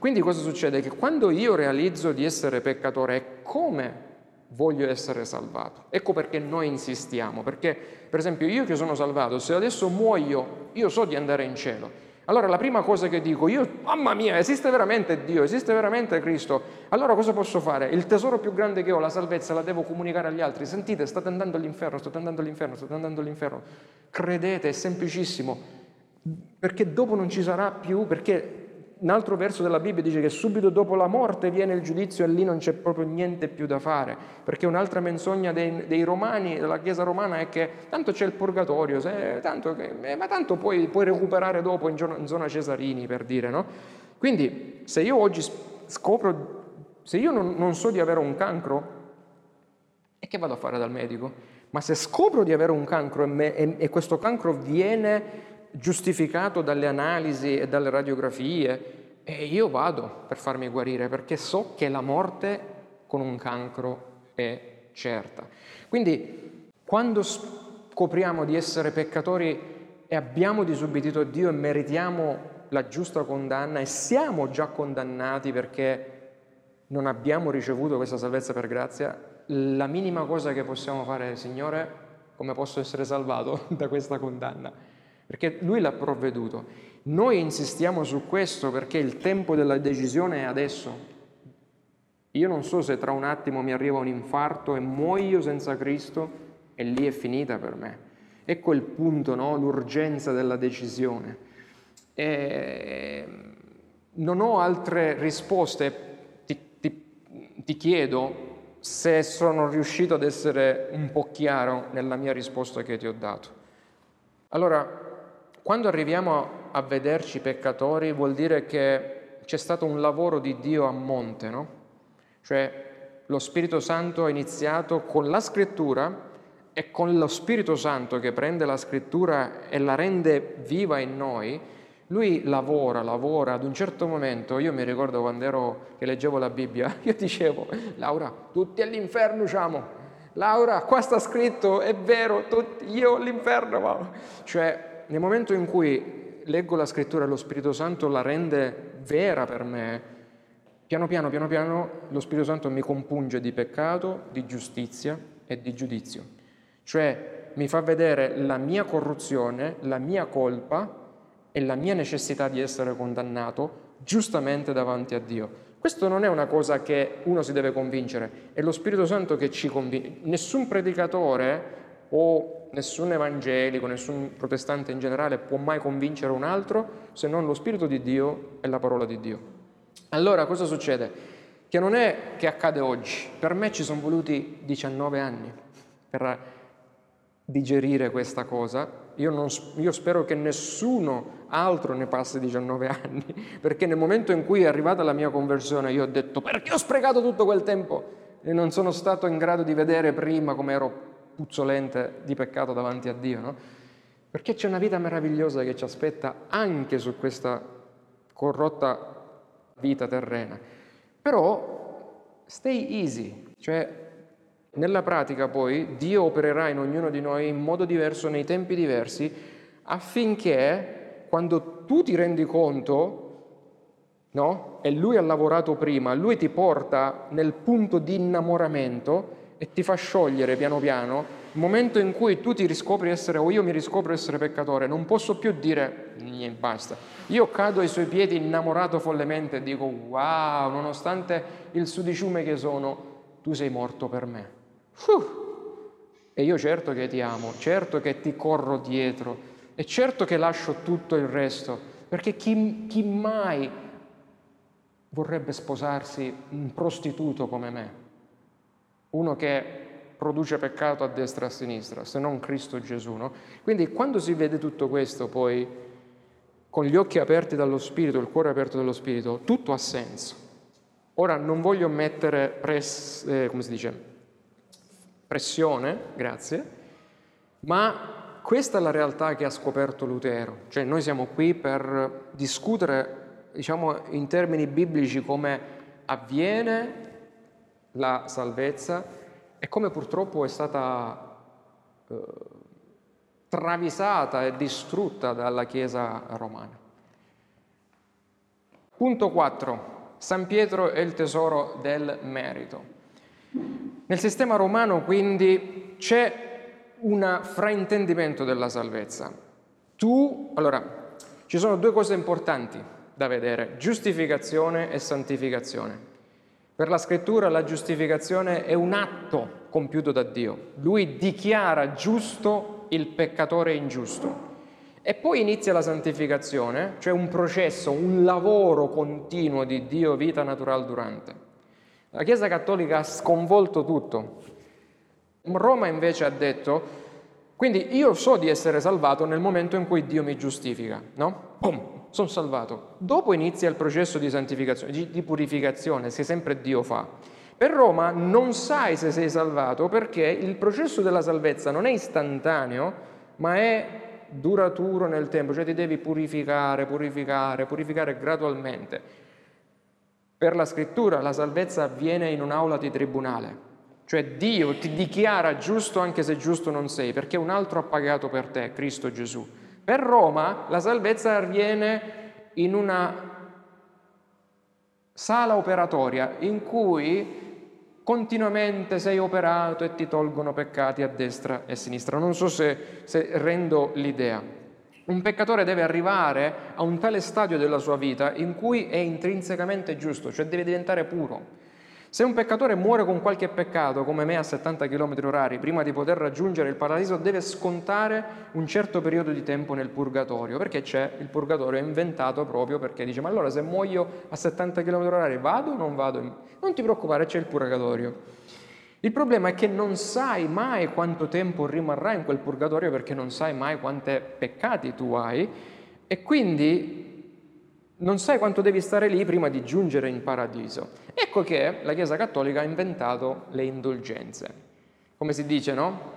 Quindi cosa succede? Che quando io realizzo di essere peccatore, è come voglio essere salvato. Ecco perché noi insistiamo, perché per esempio io che sono salvato, se adesso muoio, io so di andare in cielo, allora la prima cosa che dico, io, mamma mia, esiste veramente Dio, esiste veramente Cristo, allora cosa posso fare? Il tesoro più grande che ho, la salvezza, la devo comunicare agli altri. Sentite, state andando all'inferno, state andando all'inferno, state andando all'inferno. Credete, è semplicissimo, perché dopo non ci sarà più, perché un altro verso della Bibbia dice che subito dopo la morte viene il giudizio e lì non c'è proprio niente più da fare, perché un'altra menzogna dei, dei romani, della Chiesa romana è che tanto c'è il purgatorio, se, tanto eh, ma tanto puoi, puoi, recuperare dopo in, in zona Cesarini, per dire, no? Quindi se io oggi scopro, se io non, non so di avere un cancro, e che vado a fare dal medico? Ma se scopro di avere un cancro e, me, e, e questo cancro viene giustificato dalle analisi e dalle radiografie e io vado per farmi guarire perché so che la morte con un cancro è certa. Quindi quando scopriamo di essere peccatori e abbiamo disubbidito Dio e meritiamo la giusta condanna e siamo già condannati perché non abbiamo ricevuto questa salvezza per grazia, la minima cosa che possiamo fare Signore, come posso essere salvato da questa condanna? Perché lui l'ha provveduto. Noi insistiamo su questo perché il tempo della decisione è adesso. Io non so se tra un attimo mi arriva un infarto e muoio senza Cristo e lì è finita per me. Ecco il punto, no? l'urgenza della decisione. E non ho altre risposte, ti, ti, ti chiedo se sono riuscito ad essere un po' chiaro nella mia risposta che ti ho dato. Allora, quando arriviamo a vederci peccatori vuol dire che c'è stato un lavoro di Dio a monte, no? Cioè lo Spirito Santo ha iniziato con la scrittura e con lo Spirito Santo che prende la scrittura e la rende viva in noi, lui lavora, lavora, ad un certo momento, io mi ricordo quando ero, che leggevo la Bibbia, io dicevo, Laura, tutti all'inferno usciamo, Laura, qua sta scritto, è vero, tutti, io all'inferno, ma... cioè nel momento in cui leggo la scrittura e lo Spirito Santo la rende vera per me, piano piano, piano piano lo Spirito Santo mi compunge di peccato, di giustizia e di giudizio. Cioè mi fa vedere la mia corruzione, la mia colpa e la mia necessità di essere condannato giustamente davanti a Dio. Questo non è una cosa che uno si deve convincere, è lo Spirito Santo che ci convince. Nessun predicatore o nessun evangelico, nessun protestante in generale può mai convincere un altro se non lo Spirito di Dio e la parola di Dio. Allora cosa succede? Che non è che accade oggi, per me ci sono voluti 19 anni per digerire questa cosa. Io, non, io, spero che nessuno altro ne passi 19 anni, perché nel momento in cui è arrivata la mia conversione io ho detto perché ho sprecato tutto quel tempo e non sono stato in grado di vedere prima come ero puzzolente di peccato davanti a Dio, no? Perché c'è una vita meravigliosa che ci aspetta anche su questa corrotta vita terrena. Però stay easy, cioè nella pratica poi Dio opererà in ognuno di noi in modo diverso, nei tempi diversi, affinché quando tu ti rendi conto, no? E lui ha lavorato prima, lui ti porta nel punto di innamoramento e ti fa sciogliere piano piano il momento in cui tu ti riscopri essere o io mi riscopro essere peccatore, non posso più dire niente, basta. Io cado ai suoi piedi innamorato follemente e dico wow, nonostante il sudiciume che sono, tu sei morto per me. Uh! E io certo che ti amo, certo che ti corro dietro e certo che lascio tutto il resto, perché chi, chi mai vorrebbe sposarsi un prostituto come me? Uno che produce peccato a destra e a sinistra, se non Cristo Gesù. No? Quindi quando si vede tutto questo poi, con gli occhi aperti dallo Spirito, il cuore aperto dallo Spirito, tutto ha senso. Ora non voglio mettere press, eh, dice, pressione, grazie, ma questa è la realtà che ha scoperto Lutero. Cioè noi siamo qui per discutere, diciamo, in termini biblici come avviene la salvezza e come purtroppo è stata eh, travisata e distrutta dalla Chiesa romana. Punto 4. San Pietro è il tesoro del merito. Nel sistema romano quindi c'è un fraintendimento della salvezza. Tu, allora, ci sono due cose importanti da vedere, giustificazione e santificazione. Per la scrittura la giustificazione è un atto compiuto da Dio. Lui dichiara giusto il peccatore ingiusto. E poi inizia la santificazione, cioè un processo, un lavoro continuo di Dio, vita naturale durante. La Chiesa Cattolica ha sconvolto tutto. Roma invece ha detto, quindi io so di essere salvato nel momento in cui Dio mi giustifica, no? Boom, sono salvato. Dopo inizia il processo di santificazione, di purificazione, che sempre Dio fa. Per Roma non sai se sei salvato perché il processo della salvezza non è istantaneo, ma è duraturo nel tempo, cioè ti devi purificare, purificare, purificare gradualmente. Per la scrittura la salvezza avviene in un'aula di tribunale, cioè Dio ti dichiara giusto anche se giusto non sei, perché un altro ha pagato per te, Cristo Gesù. Per Roma la salvezza avviene in una sala operatoria in cui continuamente sei operato e ti tolgono peccati a destra e a sinistra. Non so se, se rendo l'idea. Un peccatore deve arrivare a un tale stadio della sua vita in cui è intrinsecamente giusto, cioè deve diventare puro. Se un peccatore muore con qualche peccato, come me a 70 km orari, prima di poter raggiungere il paradiso, deve scontare un certo periodo di tempo nel purgatorio, perché c'è il purgatorio, inventato proprio perché dice, ma allora se muoio a 70 km orari vado o non vado? Non ti preoccupare, c'è il purgatorio. Il problema è che non sai mai quanto tempo rimarrai in quel purgatorio perché non sai mai quanti peccati tu hai e quindi non sai quanto devi stare lì prima di giungere in paradiso. Ecco che la Chiesa Cattolica ha inventato le indulgenze. Come si dice, no?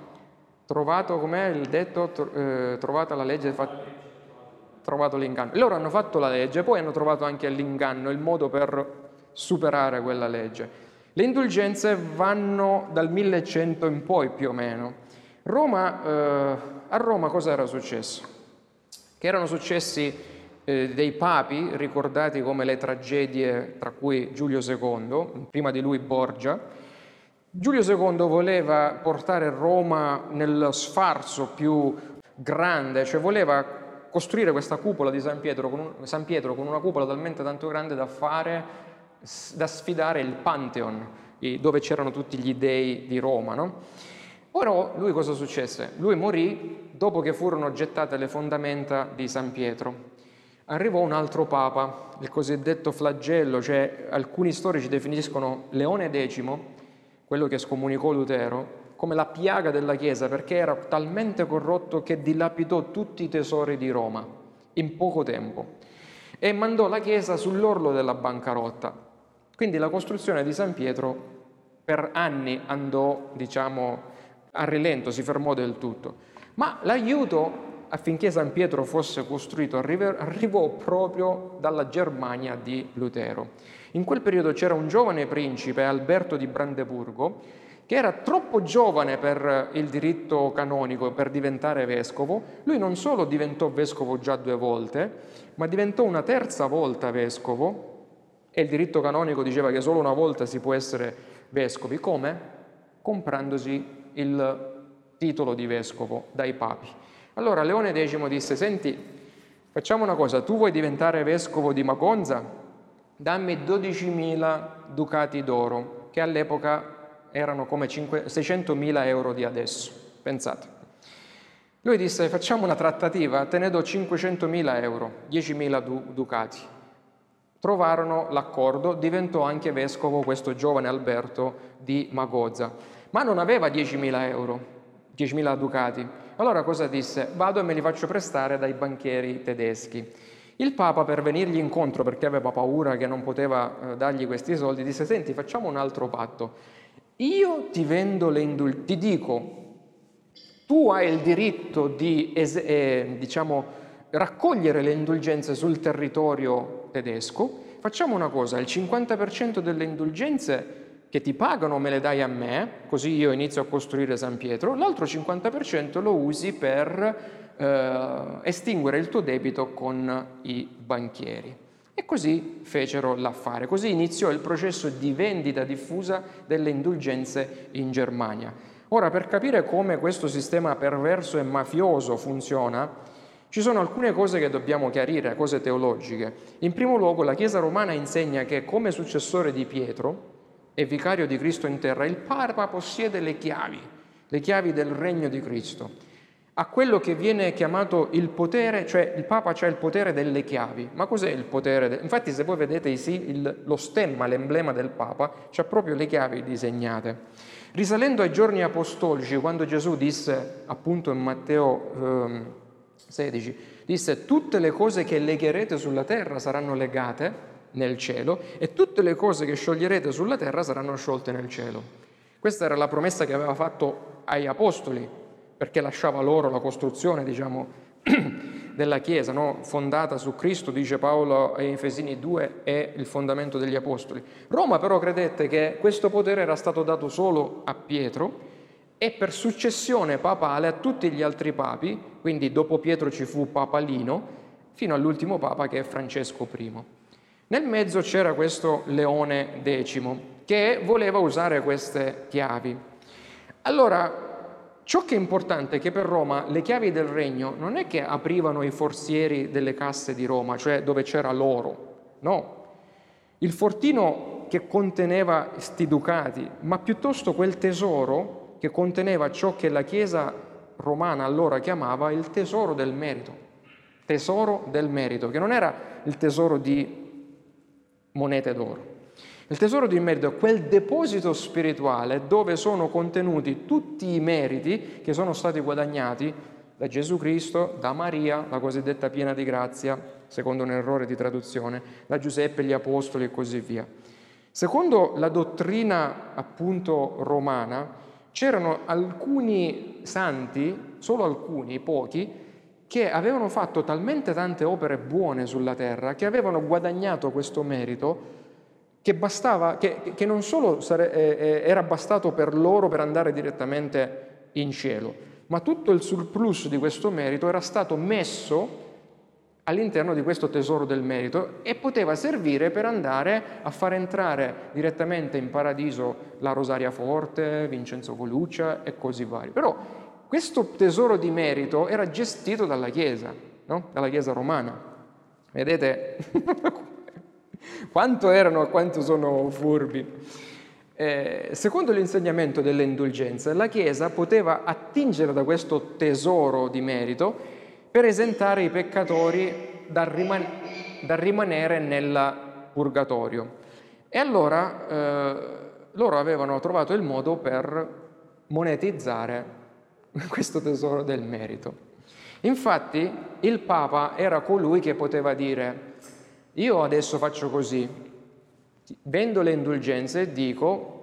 Trovato, com'è il detto, eh, trovata la legge, fa... trovato l'inganno. Loro hanno fatto la legge, poi hanno trovato anche l'inganno, il modo per superare quella legge. Le indulgenze vanno dal 1100 in poi più o meno. Roma, eh, a Roma cosa era successo? Che erano successi eh, dei papi ricordati come le tragedie, tra cui Giulio II, prima di lui Borgia. Giulio II voleva portare Roma nello sfarzo più grande, cioè voleva costruire questa cupola di San Pietro, con un, San Pietro con una cupola talmente tanto grande da fare, da sfidare il Pantheon, dove c'erano tutti gli dei di Roma. No? Ora lui cosa successe? Lui morì dopo che furono gettate le fondamenta di San Pietro. Arrivò un altro papa, il cosiddetto flagello, cioè alcuni storici definiscono Leone X, quello che scomunicò Lutero, come la piaga della Chiesa perché era talmente corrotto che dilapidò tutti i tesori di Roma in poco tempo e mandò la Chiesa sull'orlo della bancarotta. Quindi la costruzione di San Pietro per anni andò, diciamo, a rilento, si fermò del tutto. Ma l'aiuto affinché San Pietro fosse costruito arrivò proprio dalla Germania di Lutero. In quel periodo c'era un giovane principe, Alberto di Brandeburgo, che era troppo giovane per il diritto canonico per diventare vescovo, lui non solo diventò vescovo già due volte, ma diventò una terza volta vescovo, e il diritto canonico diceva che solo una volta si può essere vescovi, come? Comprandosi il titolo di vescovo dai papi. Allora Leone X disse, senti, facciamo una cosa, tu vuoi diventare vescovo di Magonza? Dammi 12.000 ducati d'oro, che all'epoca erano come 600.000 euro di adesso, pensate. Lui disse facciamo una trattativa, te ne do 500.000 euro, 10.000 du- ducati. Trovarono l'accordo, diventò anche vescovo questo giovane Alberto di Magozza, ma non aveva 10.000 euro, 10.000 ducati. Allora cosa disse? Vado e me li faccio prestare dai banchieri tedeschi. Il Papa, per venirgli incontro, perché aveva paura che non poteva eh, dargli questi soldi, disse, senti, facciamo un altro patto. Io ti vendo le indulgenze, ti dico, tu hai il diritto di eh, diciamo, raccogliere le indulgenze sul territorio tedesco, facciamo una cosa, il 50% delle indulgenze che ti pagano me le dai a me, così io inizio a costruire San Pietro, l'altro 50% lo usi per eh, estinguere il tuo debito con i banchieri. E così fecero l'affare, così iniziò il processo di vendita diffusa delle indulgenze in Germania. Ora, per capire come questo sistema perverso e mafioso funziona, ci sono alcune cose che dobbiamo chiarire, cose teologiche. In primo luogo, la Chiesa romana insegna che come successore di Pietro e vicario di Cristo in terra, il Papa possiede le chiavi, le chiavi del regno di Cristo a quello che viene chiamato il potere, cioè il Papa ha il potere delle chiavi. Ma cos'è il potere? De... Infatti se voi vedete il, lo stemma, l'emblema del Papa, c'ha proprio le chiavi disegnate. Risalendo ai giorni apostolici, quando Gesù disse, appunto in Matteo eh, 16, disse tutte le cose che legherete sulla terra saranno legate nel cielo e tutte le cose che scioglierete sulla terra saranno sciolte nel cielo. Questa era la promessa che aveva fatto ai apostoli perché lasciava loro la costruzione, diciamo, della Chiesa, no? fondata su Cristo, dice Paolo in Efesini 2, è il fondamento degli Apostoli. Roma però credette che questo potere era stato dato solo a Pietro e per successione papale a tutti gli altri papi, quindi dopo Pietro ci fu Papa Lino, fino all'ultimo papa che è Francesco I. Nel mezzo c'era questo Leone X che voleva usare queste chiavi. Allora, Ciò che è importante è che per Roma le chiavi del regno non è che aprivano i forzieri delle casse di Roma, cioè dove c'era l'oro, no. Il fortino che conteneva sti ducati, ma piuttosto quel tesoro che conteneva ciò che la Chiesa romana allora chiamava il tesoro del merito. Tesoro del merito, che non era il tesoro di monete d'oro, il tesoro di merito è quel deposito spirituale dove sono contenuti tutti i meriti che sono stati guadagnati da Gesù Cristo, da Maria, la cosiddetta piena di grazia, secondo un errore di traduzione, da Giuseppe, gli apostoli e così via. Secondo la dottrina appunto romana, c'erano alcuni santi, solo alcuni, pochi, che avevano fatto talmente tante opere buone sulla terra che avevano guadagnato questo merito che, bastava, che, che non solo sare, eh, eh, era bastato per loro per andare direttamente in cielo, ma tutto il surplus di questo merito era stato messo all'interno di questo tesoro del merito e poteva servire per andare a far entrare direttamente in paradiso la Rosaria Forte, Vincenzo Coluccia e così vari. Però questo tesoro di merito era gestito dalla Chiesa no? dalla Chiesa romana. Vedete quanto erano e quanto sono furbi. Eh, secondo l'insegnamento delle indulgenze, la Chiesa poteva attingere da questo tesoro di merito per esentare i peccatori dal, riman- dal rimanere nel purgatorio. E allora eh, loro avevano trovato il modo per monetizzare questo tesoro del merito. Infatti il Papa era colui che poteva dire io adesso faccio così, vendo le indulgenze e dico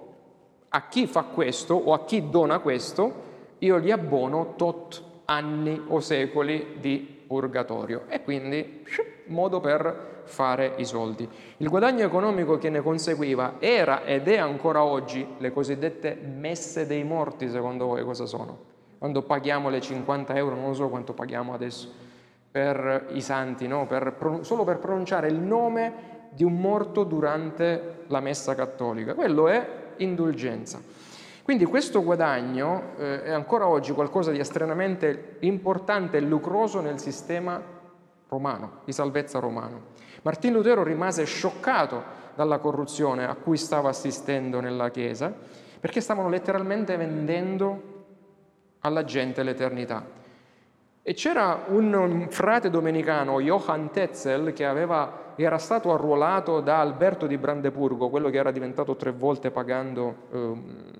a chi fa questo o a chi dona questo, io gli abbono tot anni o secoli di purgatorio e quindi modo per fare i soldi. Il guadagno economico che ne conseguiva era ed è ancora oggi le cosiddette messe dei morti, secondo voi cosa sono? Quando paghiamo le 50 euro, non so quanto paghiamo adesso, per i santi, no? per, solo per pronunciare il nome di un morto durante la messa cattolica. Quello è indulgenza. Quindi questo guadagno eh, è ancora oggi qualcosa di estremamente importante e lucroso nel sistema romano, di salvezza romano. Martin Lutero rimase scioccato dalla corruzione a cui stava assistendo nella Chiesa, perché stavano letteralmente vendendo alla gente l'eternità. E c'era un frate domenicano, Johann Tetzel, che aveva, era stato arruolato da Alberto di Brandeburgo, quello che era diventato tre volte pagando eh,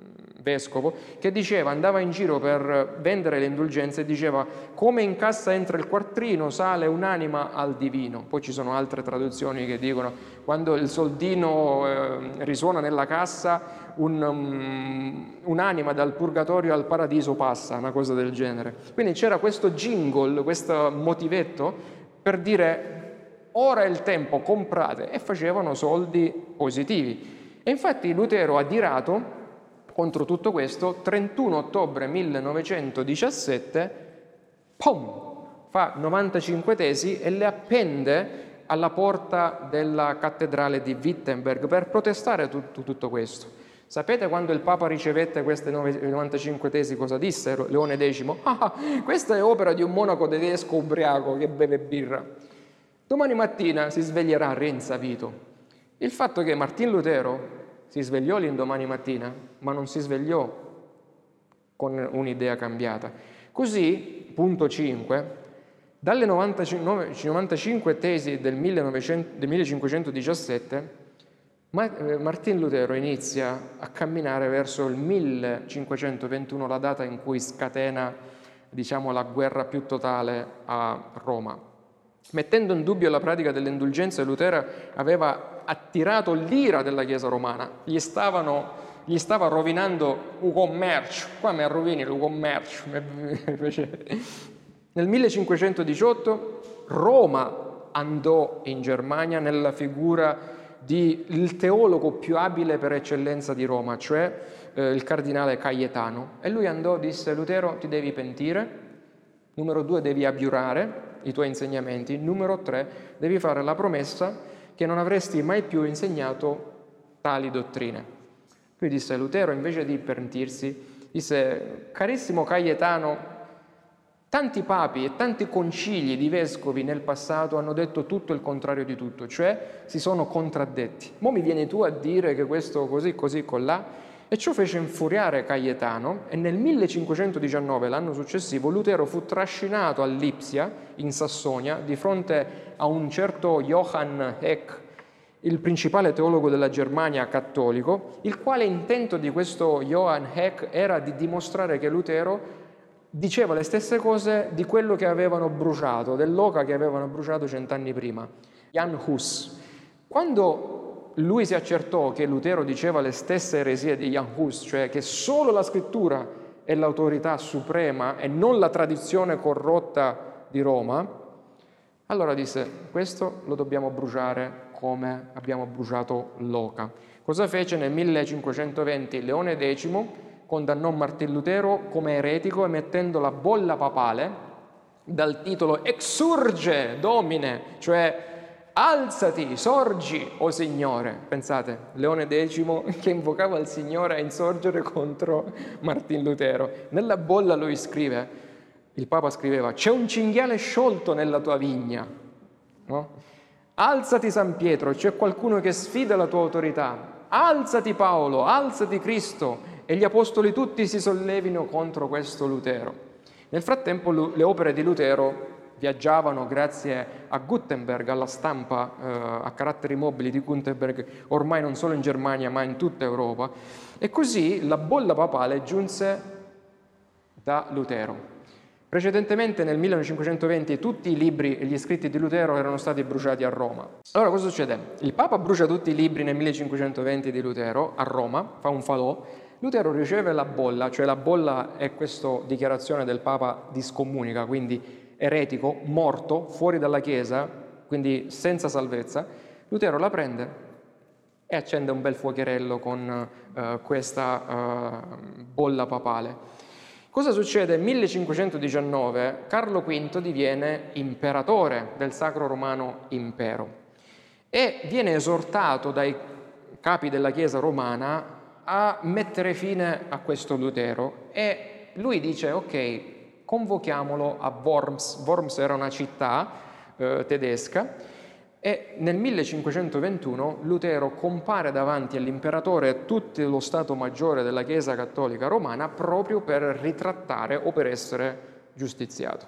vescovo, che diceva, andava in giro per vendere le indulgenze e diceva come in cassa entra il quattrino sale un'anima al divino. Poi ci sono altre traduzioni che dicono quando il soldino eh, risuona nella cassa un, um, un'anima dal purgatorio al paradiso passa, una cosa del genere. Quindi c'era questo jingle, questo motivetto per dire ora è il tempo, comprate e facevano soldi positivi. E infatti Lutero ha dirato contro tutto questo, 31 ottobre 1917, pom, fa 95 tesi e le appende alla porta della cattedrale di Wittenberg per protestare tutto, tutto questo. Sapete quando il Papa ricevette queste 95 tesi cosa disse Leone X? Ah, questa è opera di un monaco tedesco ubriaco che beve birra. Domani mattina si sveglierà Renza Vito. Il fatto che Martin Lutero si svegliò l'indomani mattina, ma non si svegliò con un'idea cambiata. Così, punto 5, dalle 95 tesi del, 1900, del 1517, eh, Martin Lutero inizia a camminare verso il 1521, la data in cui scatena diciamo, la guerra più totale a Roma. Mettendo in dubbio la pratica delle indulgenze, Lutero aveva attirato l'ira della Chiesa romana, gli, stavano, gli stava rovinando un commercio, qua mi rovini il commercio. Nel 1518 Roma andò in Germania nella figura del teologo più abile per eccellenza di Roma, cioè eh, il cardinale Cayetano. E lui andò, disse Lutero, ti devi pentire, numero due devi abiurare i tuoi insegnamenti, numero tre devi fare la promessa che non avresti mai più insegnato tali dottrine. Lui disse Lutero, invece di pentirsi, disse, carissimo Cayetano, tanti papi e tanti concili di vescovi nel passato hanno detto tutto il contrario di tutto, cioè si sono contraddetti. Mo mi vieni tu a dire che questo così, così, con là? E ciò fece infuriare Cayetano e nel 1519, l'anno successivo, Lutero fu trascinato a Lipsia, in Sassonia, di fronte a un certo Johann Eck, il principale teologo della Germania cattolico, il quale intento di questo Johann Eck era di dimostrare che Lutero diceva le stesse cose di quello che avevano bruciato, dell'oca che avevano bruciato cent'anni prima, Jan Hus. Quando lui si accertò che Lutero diceva le stesse eresie di Jan Hus, cioè che solo la scrittura è l'autorità suprema e non la tradizione corrotta di Roma, allora disse, questo lo dobbiamo bruciare come abbiamo bruciato l'oca. Cosa fece nel 1520 Leone X? Condannò Martin Lutero come eretico emettendo la bolla papale dal titolo Exurge Domine, cioè Alzati, sorgi, o oh Signore. Pensate, Leone X che invocava il Signore a insorgere contro Martin Lutero. Nella bolla lui scrive, il Papa scriveva, c'è un cinghiale sciolto nella tua vigna, no? Alzati San Pietro, c'è qualcuno che sfida la tua autorità. Alzati Paolo, alzati Cristo e gli apostoli tutti si sollevino contro questo Lutero. Nel frattempo le opere di Lutero viaggiavano grazie a Gutenberg, alla stampa eh, a caratteri mobili di Gutenberg, ormai non solo in Germania ma in tutta Europa, e così la bolla papale giunse da Lutero. Precedentemente nel 1520 tutti i libri e gli scritti di Lutero erano stati bruciati a Roma. Allora cosa succede? Il Papa brucia tutti i libri nel 1520 di Lutero a Roma, fa un falò, Lutero riceve la bolla, cioè la bolla è questa dichiarazione del Papa di scomunica, quindi eretico, morto, fuori dalla Chiesa, quindi senza salvezza. Lutero la prende e accende un bel fuocherello con uh, questa uh, bolla papale. Cosa succede? Nel 1519 Carlo V diviene imperatore del Sacro Romano Impero e viene esortato dai capi della Chiesa romana a mettere fine a questo Lutero e lui dice ok, convochiamolo a Worms. Worms era una città eh, tedesca e nel 1521 Lutero compare davanti all'imperatore e a tutto lo Stato Maggiore della Chiesa Cattolica Romana proprio per ritrattare o per essere giustiziato.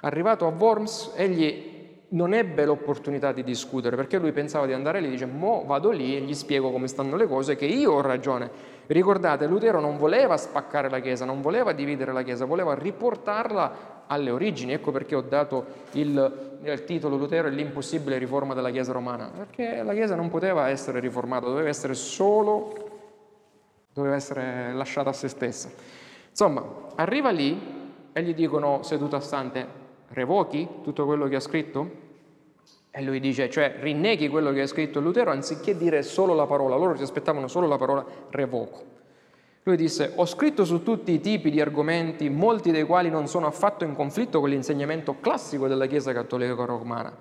Arrivato a Worms, egli non ebbe l'opportunità di discutere perché lui pensava di andare lì, dice, mo vado lì e gli spiego come stanno le cose, che io ho ragione. Ricordate, Lutero non voleva spaccare la Chiesa, non voleva dividere la Chiesa, voleva riportarla alle origini. Ecco perché ho dato il, il titolo Lutero e l'impossibile riforma della Chiesa romana, perché la Chiesa non poteva essere riformata, doveva essere solo, doveva essere lasciata a se stessa. Insomma, arriva lì e gli dicono seduto a stante, revochi tutto quello che ha scritto? E lui dice, cioè rinneghi quello che ha scritto Lutero anziché dire solo la parola, loro si aspettavano solo la parola revoco. Lui disse, ho scritto su tutti i tipi di argomenti, molti dei quali non sono affatto in conflitto con l'insegnamento classico della Chiesa Cattolica Romana,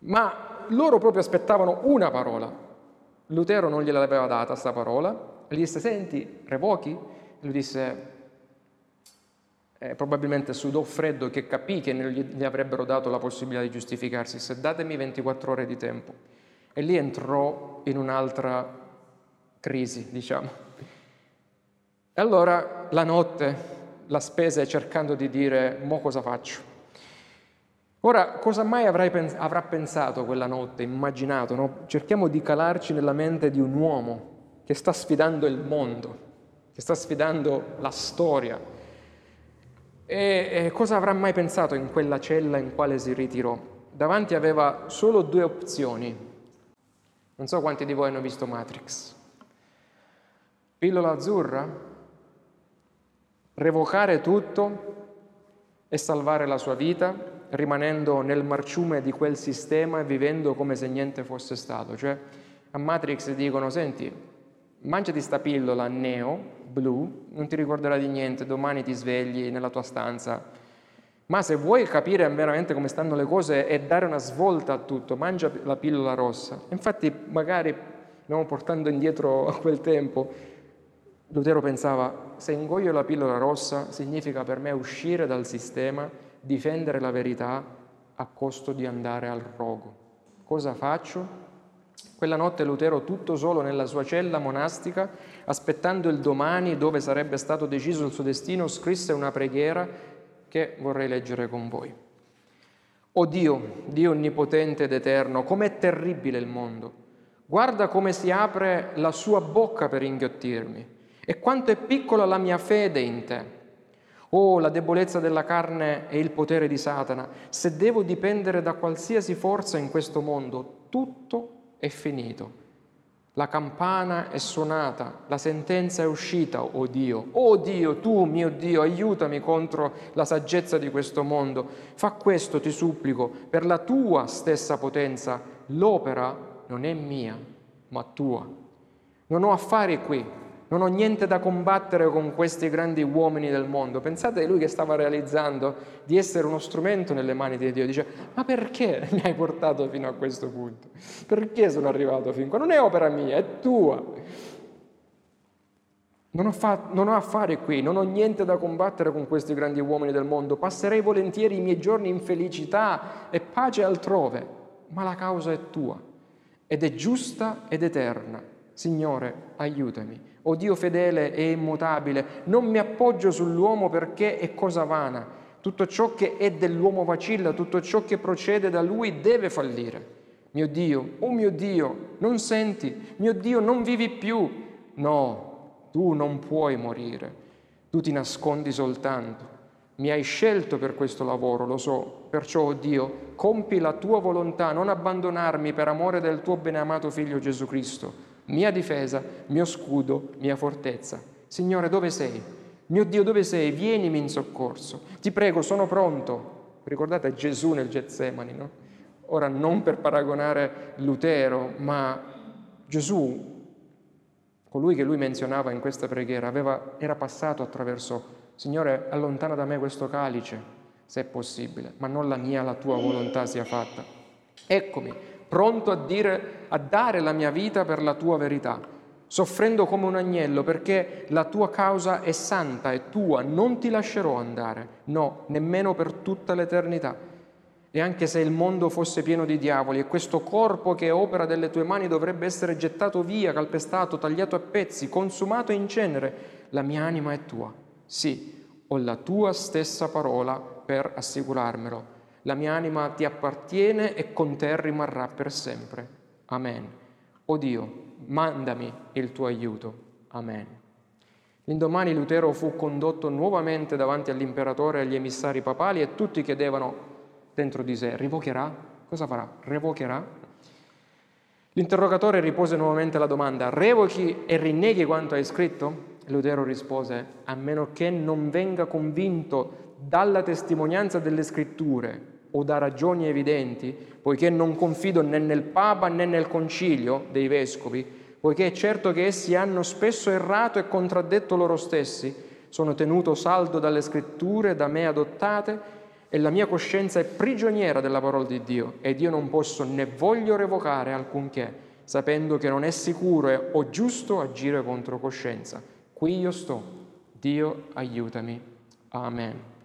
ma loro proprio aspettavano una parola. Lutero non gliel'aveva data questa parola, e gli disse, senti, revochi? Lui disse, eh, probabilmente sudò freddo che capì che non gli avrebbero dato la possibilità di giustificarsi, se datemi 24 ore di tempo. E lì entrò in un'altra crisi, diciamo. E allora la notte la spese cercando di dire, mo cosa faccio? Ora, cosa mai pens- avrà pensato quella notte, immaginato? No? Cerchiamo di calarci nella mente di un uomo che sta sfidando il mondo, che sta sfidando la storia. E, cosa avrà mai pensato in quella cella in quale si ritirò? Davanti aveva solo due opzioni. Non so quanti di voi hanno visto Matrix. Pillola azzurra revocare tutto e salvare la sua vita, rimanendo nel marciume di quel sistema e vivendo come se niente fosse stato. Cioè, a Matrix dicono, senti, mangiati sta pillola neo, blu, non ti ricorderà di niente, domani ti svegli nella tua stanza. Ma se vuoi capire veramente come stanno le cose e dare una svolta a tutto, mangia la pillola rossa. Infatti, magari, andiamo portando indietro a quel tempo, Lutero pensava, se ingoio la pillola rossa significa per me uscire dal sistema, difendere la verità a costo di andare al rogo. Cosa faccio? Quella notte Lutero, tutto solo nella sua cella monastica, aspettando il domani dove sarebbe stato deciso il suo destino, scrisse una preghiera che vorrei leggere con voi. O Dio, Dio onnipotente ed eterno, com'è terribile il mondo! Guarda come si apre la sua bocca per inghiottirmi e quanto è piccola la mia fede in te. Oh, la debolezza della carne e il potere di Satana. Se devo dipendere da qualsiasi forza in questo mondo, tutto è finito. La campana è suonata, la sentenza è uscita, oh Dio. Oh Dio, tu, mio Dio, aiutami contro la saggezza di questo mondo. Fa questo, ti supplico, per la tua stessa potenza. L'opera non è mia, ma tua. Non ho affari qui, non ho niente da combattere con questi grandi uomini del mondo. Pensate a lui che stava realizzando di essere uno strumento nelle mani di Dio. Dice, ma perché mi hai portato fino a questo punto? Perché sono arrivato fin qua? Non è opera mia, è tua. Non ho, fa- non ho affari qui, non ho niente da combattere con questi grandi uomini del mondo, passerei volentieri i miei giorni in felicità e pace altrove, ma la causa è tua ed è giusta ed eterna. Signore, aiutami. O Dio fedele e immutabile, non mi appoggio sull'uomo perché è cosa vana. Tutto ciò che è dell'uomo vacilla, tutto ciò che procede da lui deve fallire. Mio Dio, oh mio Dio, non senti? Mio Dio, non vivi più. No, tu non puoi morire. Tu ti nascondi soltanto. Mi hai scelto per questo lavoro, lo so. Perciò, oh Dio, compi la tua volontà, non abbandonarmi per amore del tuo beneamato Figlio Gesù Cristo, mia difesa, mio scudo, mia fortezza. Signore, dove sei? Mio Dio, dove sei? Vienimi in soccorso. Ti prego, sono pronto. Ricordate Gesù nel Getsemani, no? Ora non per paragonare Lutero, ma Gesù, colui che lui menzionava in questa preghiera, aveva, era passato attraverso, Signore, allontana da me questo calice, se è possibile, ma non la mia, la tua volontà sia fatta. Eccomi, pronto a, dire, a dare la mia vita per la tua verità, soffrendo come un agnello, perché la tua causa è santa e tua, non ti lascerò andare, no, nemmeno per tutta l'eternità. E anche se il mondo fosse pieno di diavoli e questo corpo che è opera delle tue mani dovrebbe essere gettato via, calpestato, tagliato a pezzi, consumato in cenere, la mia anima è tua. Sì, ho la tua stessa parola per assicurarmelo. La mia anima ti appartiene e con te rimarrà per sempre. Amen. O Dio, mandami il tuo aiuto. Amen. L'indomani Lutero fu condotto nuovamente davanti all'imperatore e agli emissari papali e tutti chiedevano dentro di sé, rivocherà? Cosa farà? Revocherà? L'interrogatore ripose nuovamente la domanda, revochi e rinneghi quanto hai scritto? Lutero rispose, a meno che non venga convinto dalla testimonianza delle scritture o da ragioni evidenti, poiché non confido né nel Papa né nel concilio dei vescovi, poiché è certo che essi hanno spesso errato e contraddetto loro stessi, sono tenuto saldo dalle scritture da me adottate e la mia coscienza è prigioniera della parola di Dio ed io non posso né voglio revocare alcunché, sapendo che non è sicuro o giusto agire contro coscienza. Qui io sto, Dio aiutami. Amen.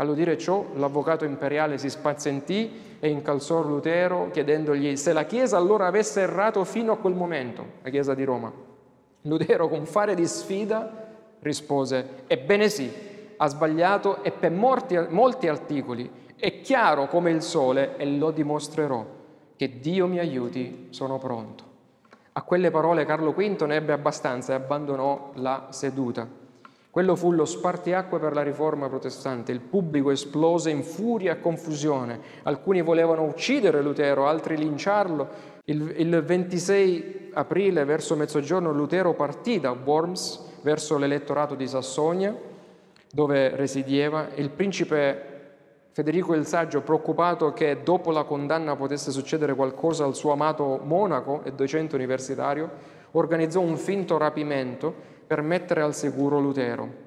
All'udire ciò, l'avvocato imperiale si spazientì e incalzò Lutero chiedendogli se la Chiesa allora avesse errato fino a quel momento, la Chiesa di Roma. Lutero, con fare di sfida, rispose, ebbene sì, ha sbagliato e per molti, molti articoli. È chiaro come il sole e lo dimostrerò. Che Dio mi aiuti, sono pronto. A quelle parole Carlo V ne ebbe abbastanza e abbandonò la seduta. Quello fu lo spartiacque per la riforma protestante. Il pubblico esplose in furia e confusione. Alcuni volevano uccidere Lutero, altri linciarlo. Il, il 26 aprile, verso mezzogiorno, Lutero partì da Worms verso l'elettorato di Sassonia dove residieva, il principe Federico il Saggio, preoccupato che dopo la condanna potesse succedere qualcosa al suo amato monaco e docente universitario, organizzò un finto rapimento per mettere al sicuro Lutero.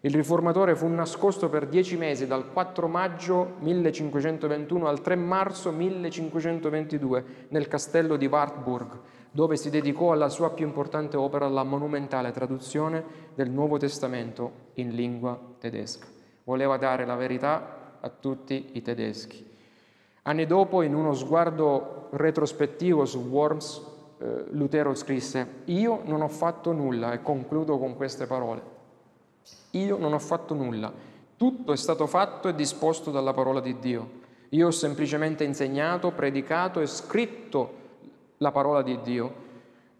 Il riformatore fu nascosto per dieci mesi, dal 4 maggio 1521 al 3 marzo 1522, nel castello di Wartburg, dove si dedicò alla sua più importante opera, la monumentale traduzione del Nuovo Testamento in lingua tedesca. Voleva dare la verità a tutti i tedeschi. Anni dopo, in uno sguardo retrospettivo su Worms, Lutero scrisse, io non ho fatto nulla, e concludo con queste parole, io non ho fatto nulla, tutto è stato fatto e disposto dalla parola di Dio. Io ho semplicemente insegnato, predicato e scritto la parola di Dio,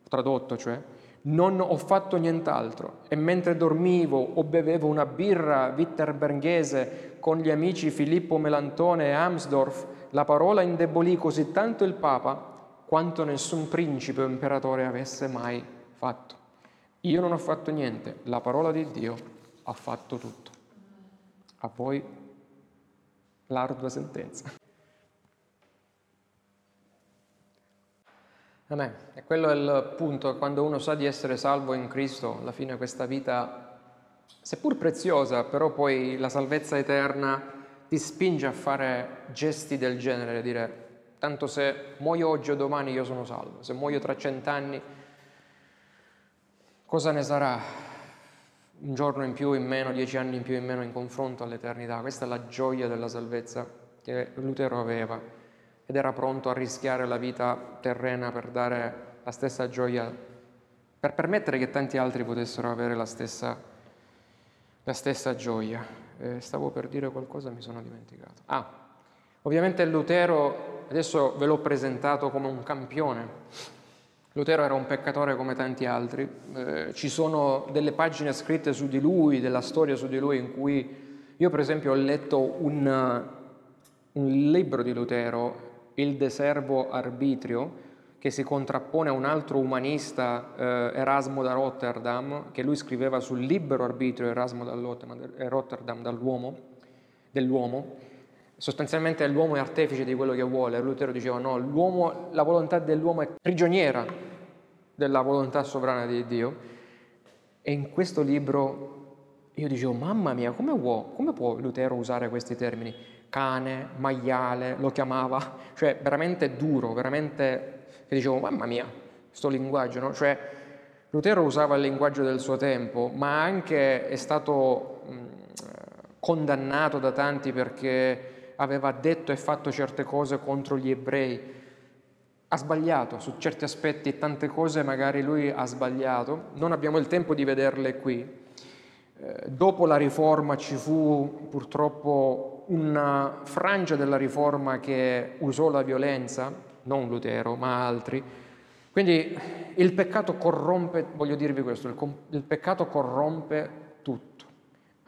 tradotto cioè, non ho fatto nient'altro e mentre dormivo o bevevo una birra witterberghese con gli amici Filippo Melantone e Amsdorf, la parola indebolì così tanto il Papa quanto nessun principe o imperatore avesse mai fatto. Io non ho fatto niente, la parola di Dio ha fatto tutto. A voi l'ardua sentenza. Amen. E quello è il punto, quando uno sa di essere salvo in Cristo, alla fine questa vita, seppur preziosa, però poi la salvezza eterna ti spinge a fare gesti del genere, dire tanto se muoio oggi o domani io sono salvo, se muoio tra cent'anni cosa ne sarà? un giorno in più, in meno, dieci anni in più, in meno in confronto all'eternità. Questa è la gioia della salvezza che Lutero aveva ed era pronto a rischiare la vita terrena per dare la stessa gioia, per permettere che tanti altri potessero avere la stessa, la stessa gioia. Eh, stavo per dire qualcosa, mi sono dimenticato. Ah, ovviamente Lutero, adesso ve l'ho presentato come un campione, Lutero era un peccatore come tanti altri, eh, ci sono delle pagine scritte su di lui, della storia su di lui, in cui io per esempio ho letto un, un libro di Lutero, Il De Servo Arbitrio, che si contrappone a un altro umanista, eh, Erasmo da Rotterdam, che lui scriveva sul libero arbitrio Erasmo da Rotterdam dall'uomo, dell'uomo. Sostanzialmente l'uomo è artefice di quello che vuole. Lutero diceva no, la volontà dell'uomo è prigioniera della volontà sovrana di Dio. E in questo libro io dicevo, mamma mia, come può, come può Lutero usare questi termini? Cane, maiale, lo chiamava, cioè veramente duro, veramente, che dicevo, mamma mia, questo linguaggio, no? Cioè, Lutero usava il linguaggio del suo tempo, ma anche è stato mh, condannato da tanti perché aveva detto e fatto certe cose contro gli ebrei. Ha sbagliato su certi aspetti, tante cose magari lui ha sbagliato, non abbiamo il tempo di vederle qui. Eh, dopo la riforma ci fu purtroppo una frangia della riforma che usò la violenza, non Lutero ma altri. Quindi il peccato corrompe, voglio dirvi questo, il, il peccato corrompe.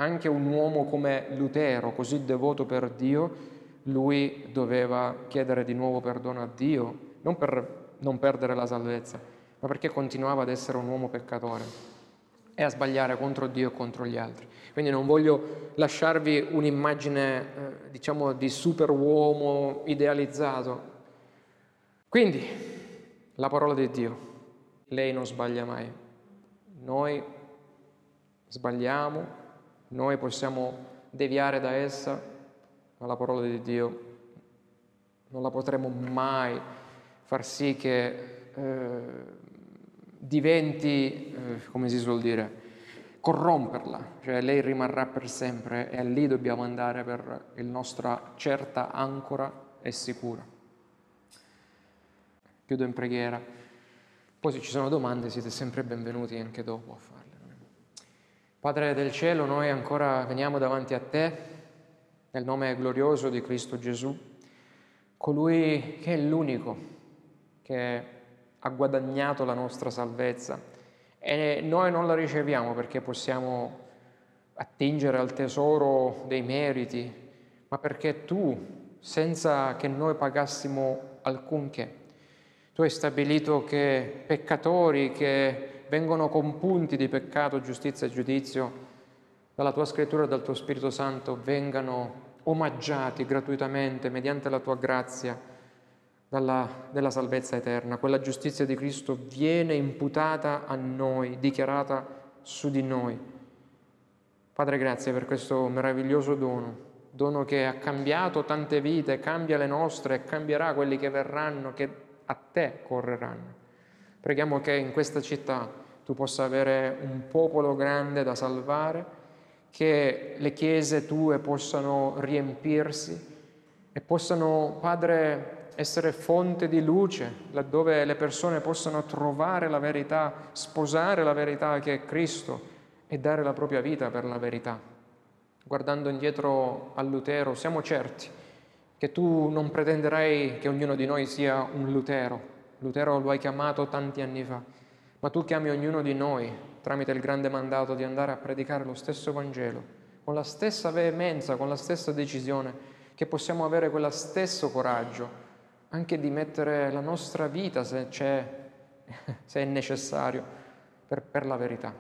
Anche un uomo come Lutero, così devoto per Dio, lui doveva chiedere di nuovo perdono a Dio, non per non perdere la salvezza, ma perché continuava ad essere un uomo peccatore e a sbagliare contro Dio e contro gli altri. Quindi non voglio lasciarvi un'immagine, eh, diciamo, di superuomo idealizzato. Quindi, la parola di Dio, lei non sbaglia mai. Noi sbagliamo, noi possiamo deviare da essa, ma la parola di Dio non la potremo mai far sì che eh, diventi, eh, come si suol dire, corromperla, cioè lei rimarrà per sempre e lì dobbiamo andare per la nostra certa ancora e sicura. Chiudo in preghiera. Poi se ci sono domande siete sempre benvenuti anche dopo. Padre del cielo, noi ancora veniamo davanti a te nel nome glorioso di Cristo Gesù, colui che è l'unico che ha guadagnato la nostra salvezza. E noi non la riceviamo perché possiamo attingere al tesoro dei meriti, ma perché tu, senza che noi pagassimo alcunché, tu hai stabilito che peccatori che vengono compunti di peccato, giustizia e giudizio, dalla tua scrittura e dal tuo Spirito Santo vengano omaggiati gratuitamente mediante la tua grazia dalla, della salvezza eterna. Quella giustizia di Cristo viene imputata a noi, dichiarata su di noi. Padre, grazie per questo meraviglioso dono, dono che ha cambiato tante vite, cambia le nostre e cambierà quelli che verranno, che a te correranno. Preghiamo che in questa città tu possa avere un popolo grande da salvare, che le chiese tue possano riempirsi e possano, Padre, essere fonte di luce, laddove le persone possano trovare la verità, sposare la verità che è Cristo e dare la propria vita per la verità. Guardando indietro a Lutero, siamo certi che tu non pretenderai che ognuno di noi sia un Lutero, Lutero lo hai chiamato tanti anni fa, ma tu chiami ognuno di noi tramite il grande mandato di andare a predicare lo stesso Vangelo, con la stessa veemenza, con la stessa decisione, che possiamo avere quello stesso coraggio anche di mettere la nostra vita, se, se è necessario, per, per la verità.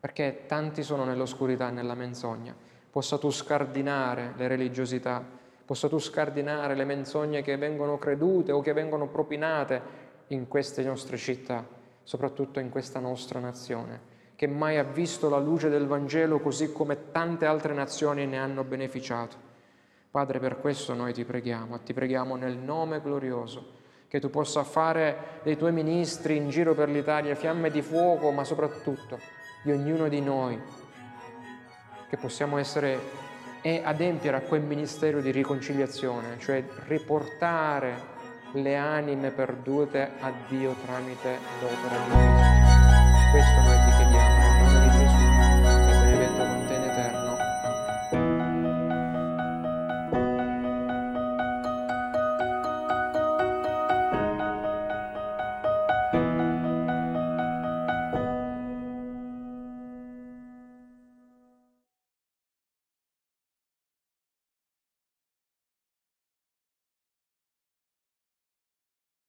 Perché tanti sono nell'oscurità e nella menzogna. Possa tu scardinare le religiosità, possa tu scardinare le menzogne che vengono credute o che vengono propinate in queste nostre città, soprattutto in questa nostra nazione, che mai ha visto la luce del Vangelo così come tante altre nazioni ne hanno beneficiato. Padre, per questo noi ti preghiamo, ti preghiamo nel nome glorioso, che tu possa fare dei tuoi ministri in giro per l'Italia fiamme di fuoco, ma soprattutto di ognuno di noi, che possiamo essere e adempiere a quel ministero di riconciliazione, cioè riportare le anime perdute a Dio tramite l'opera di Cristo. Questo noi ti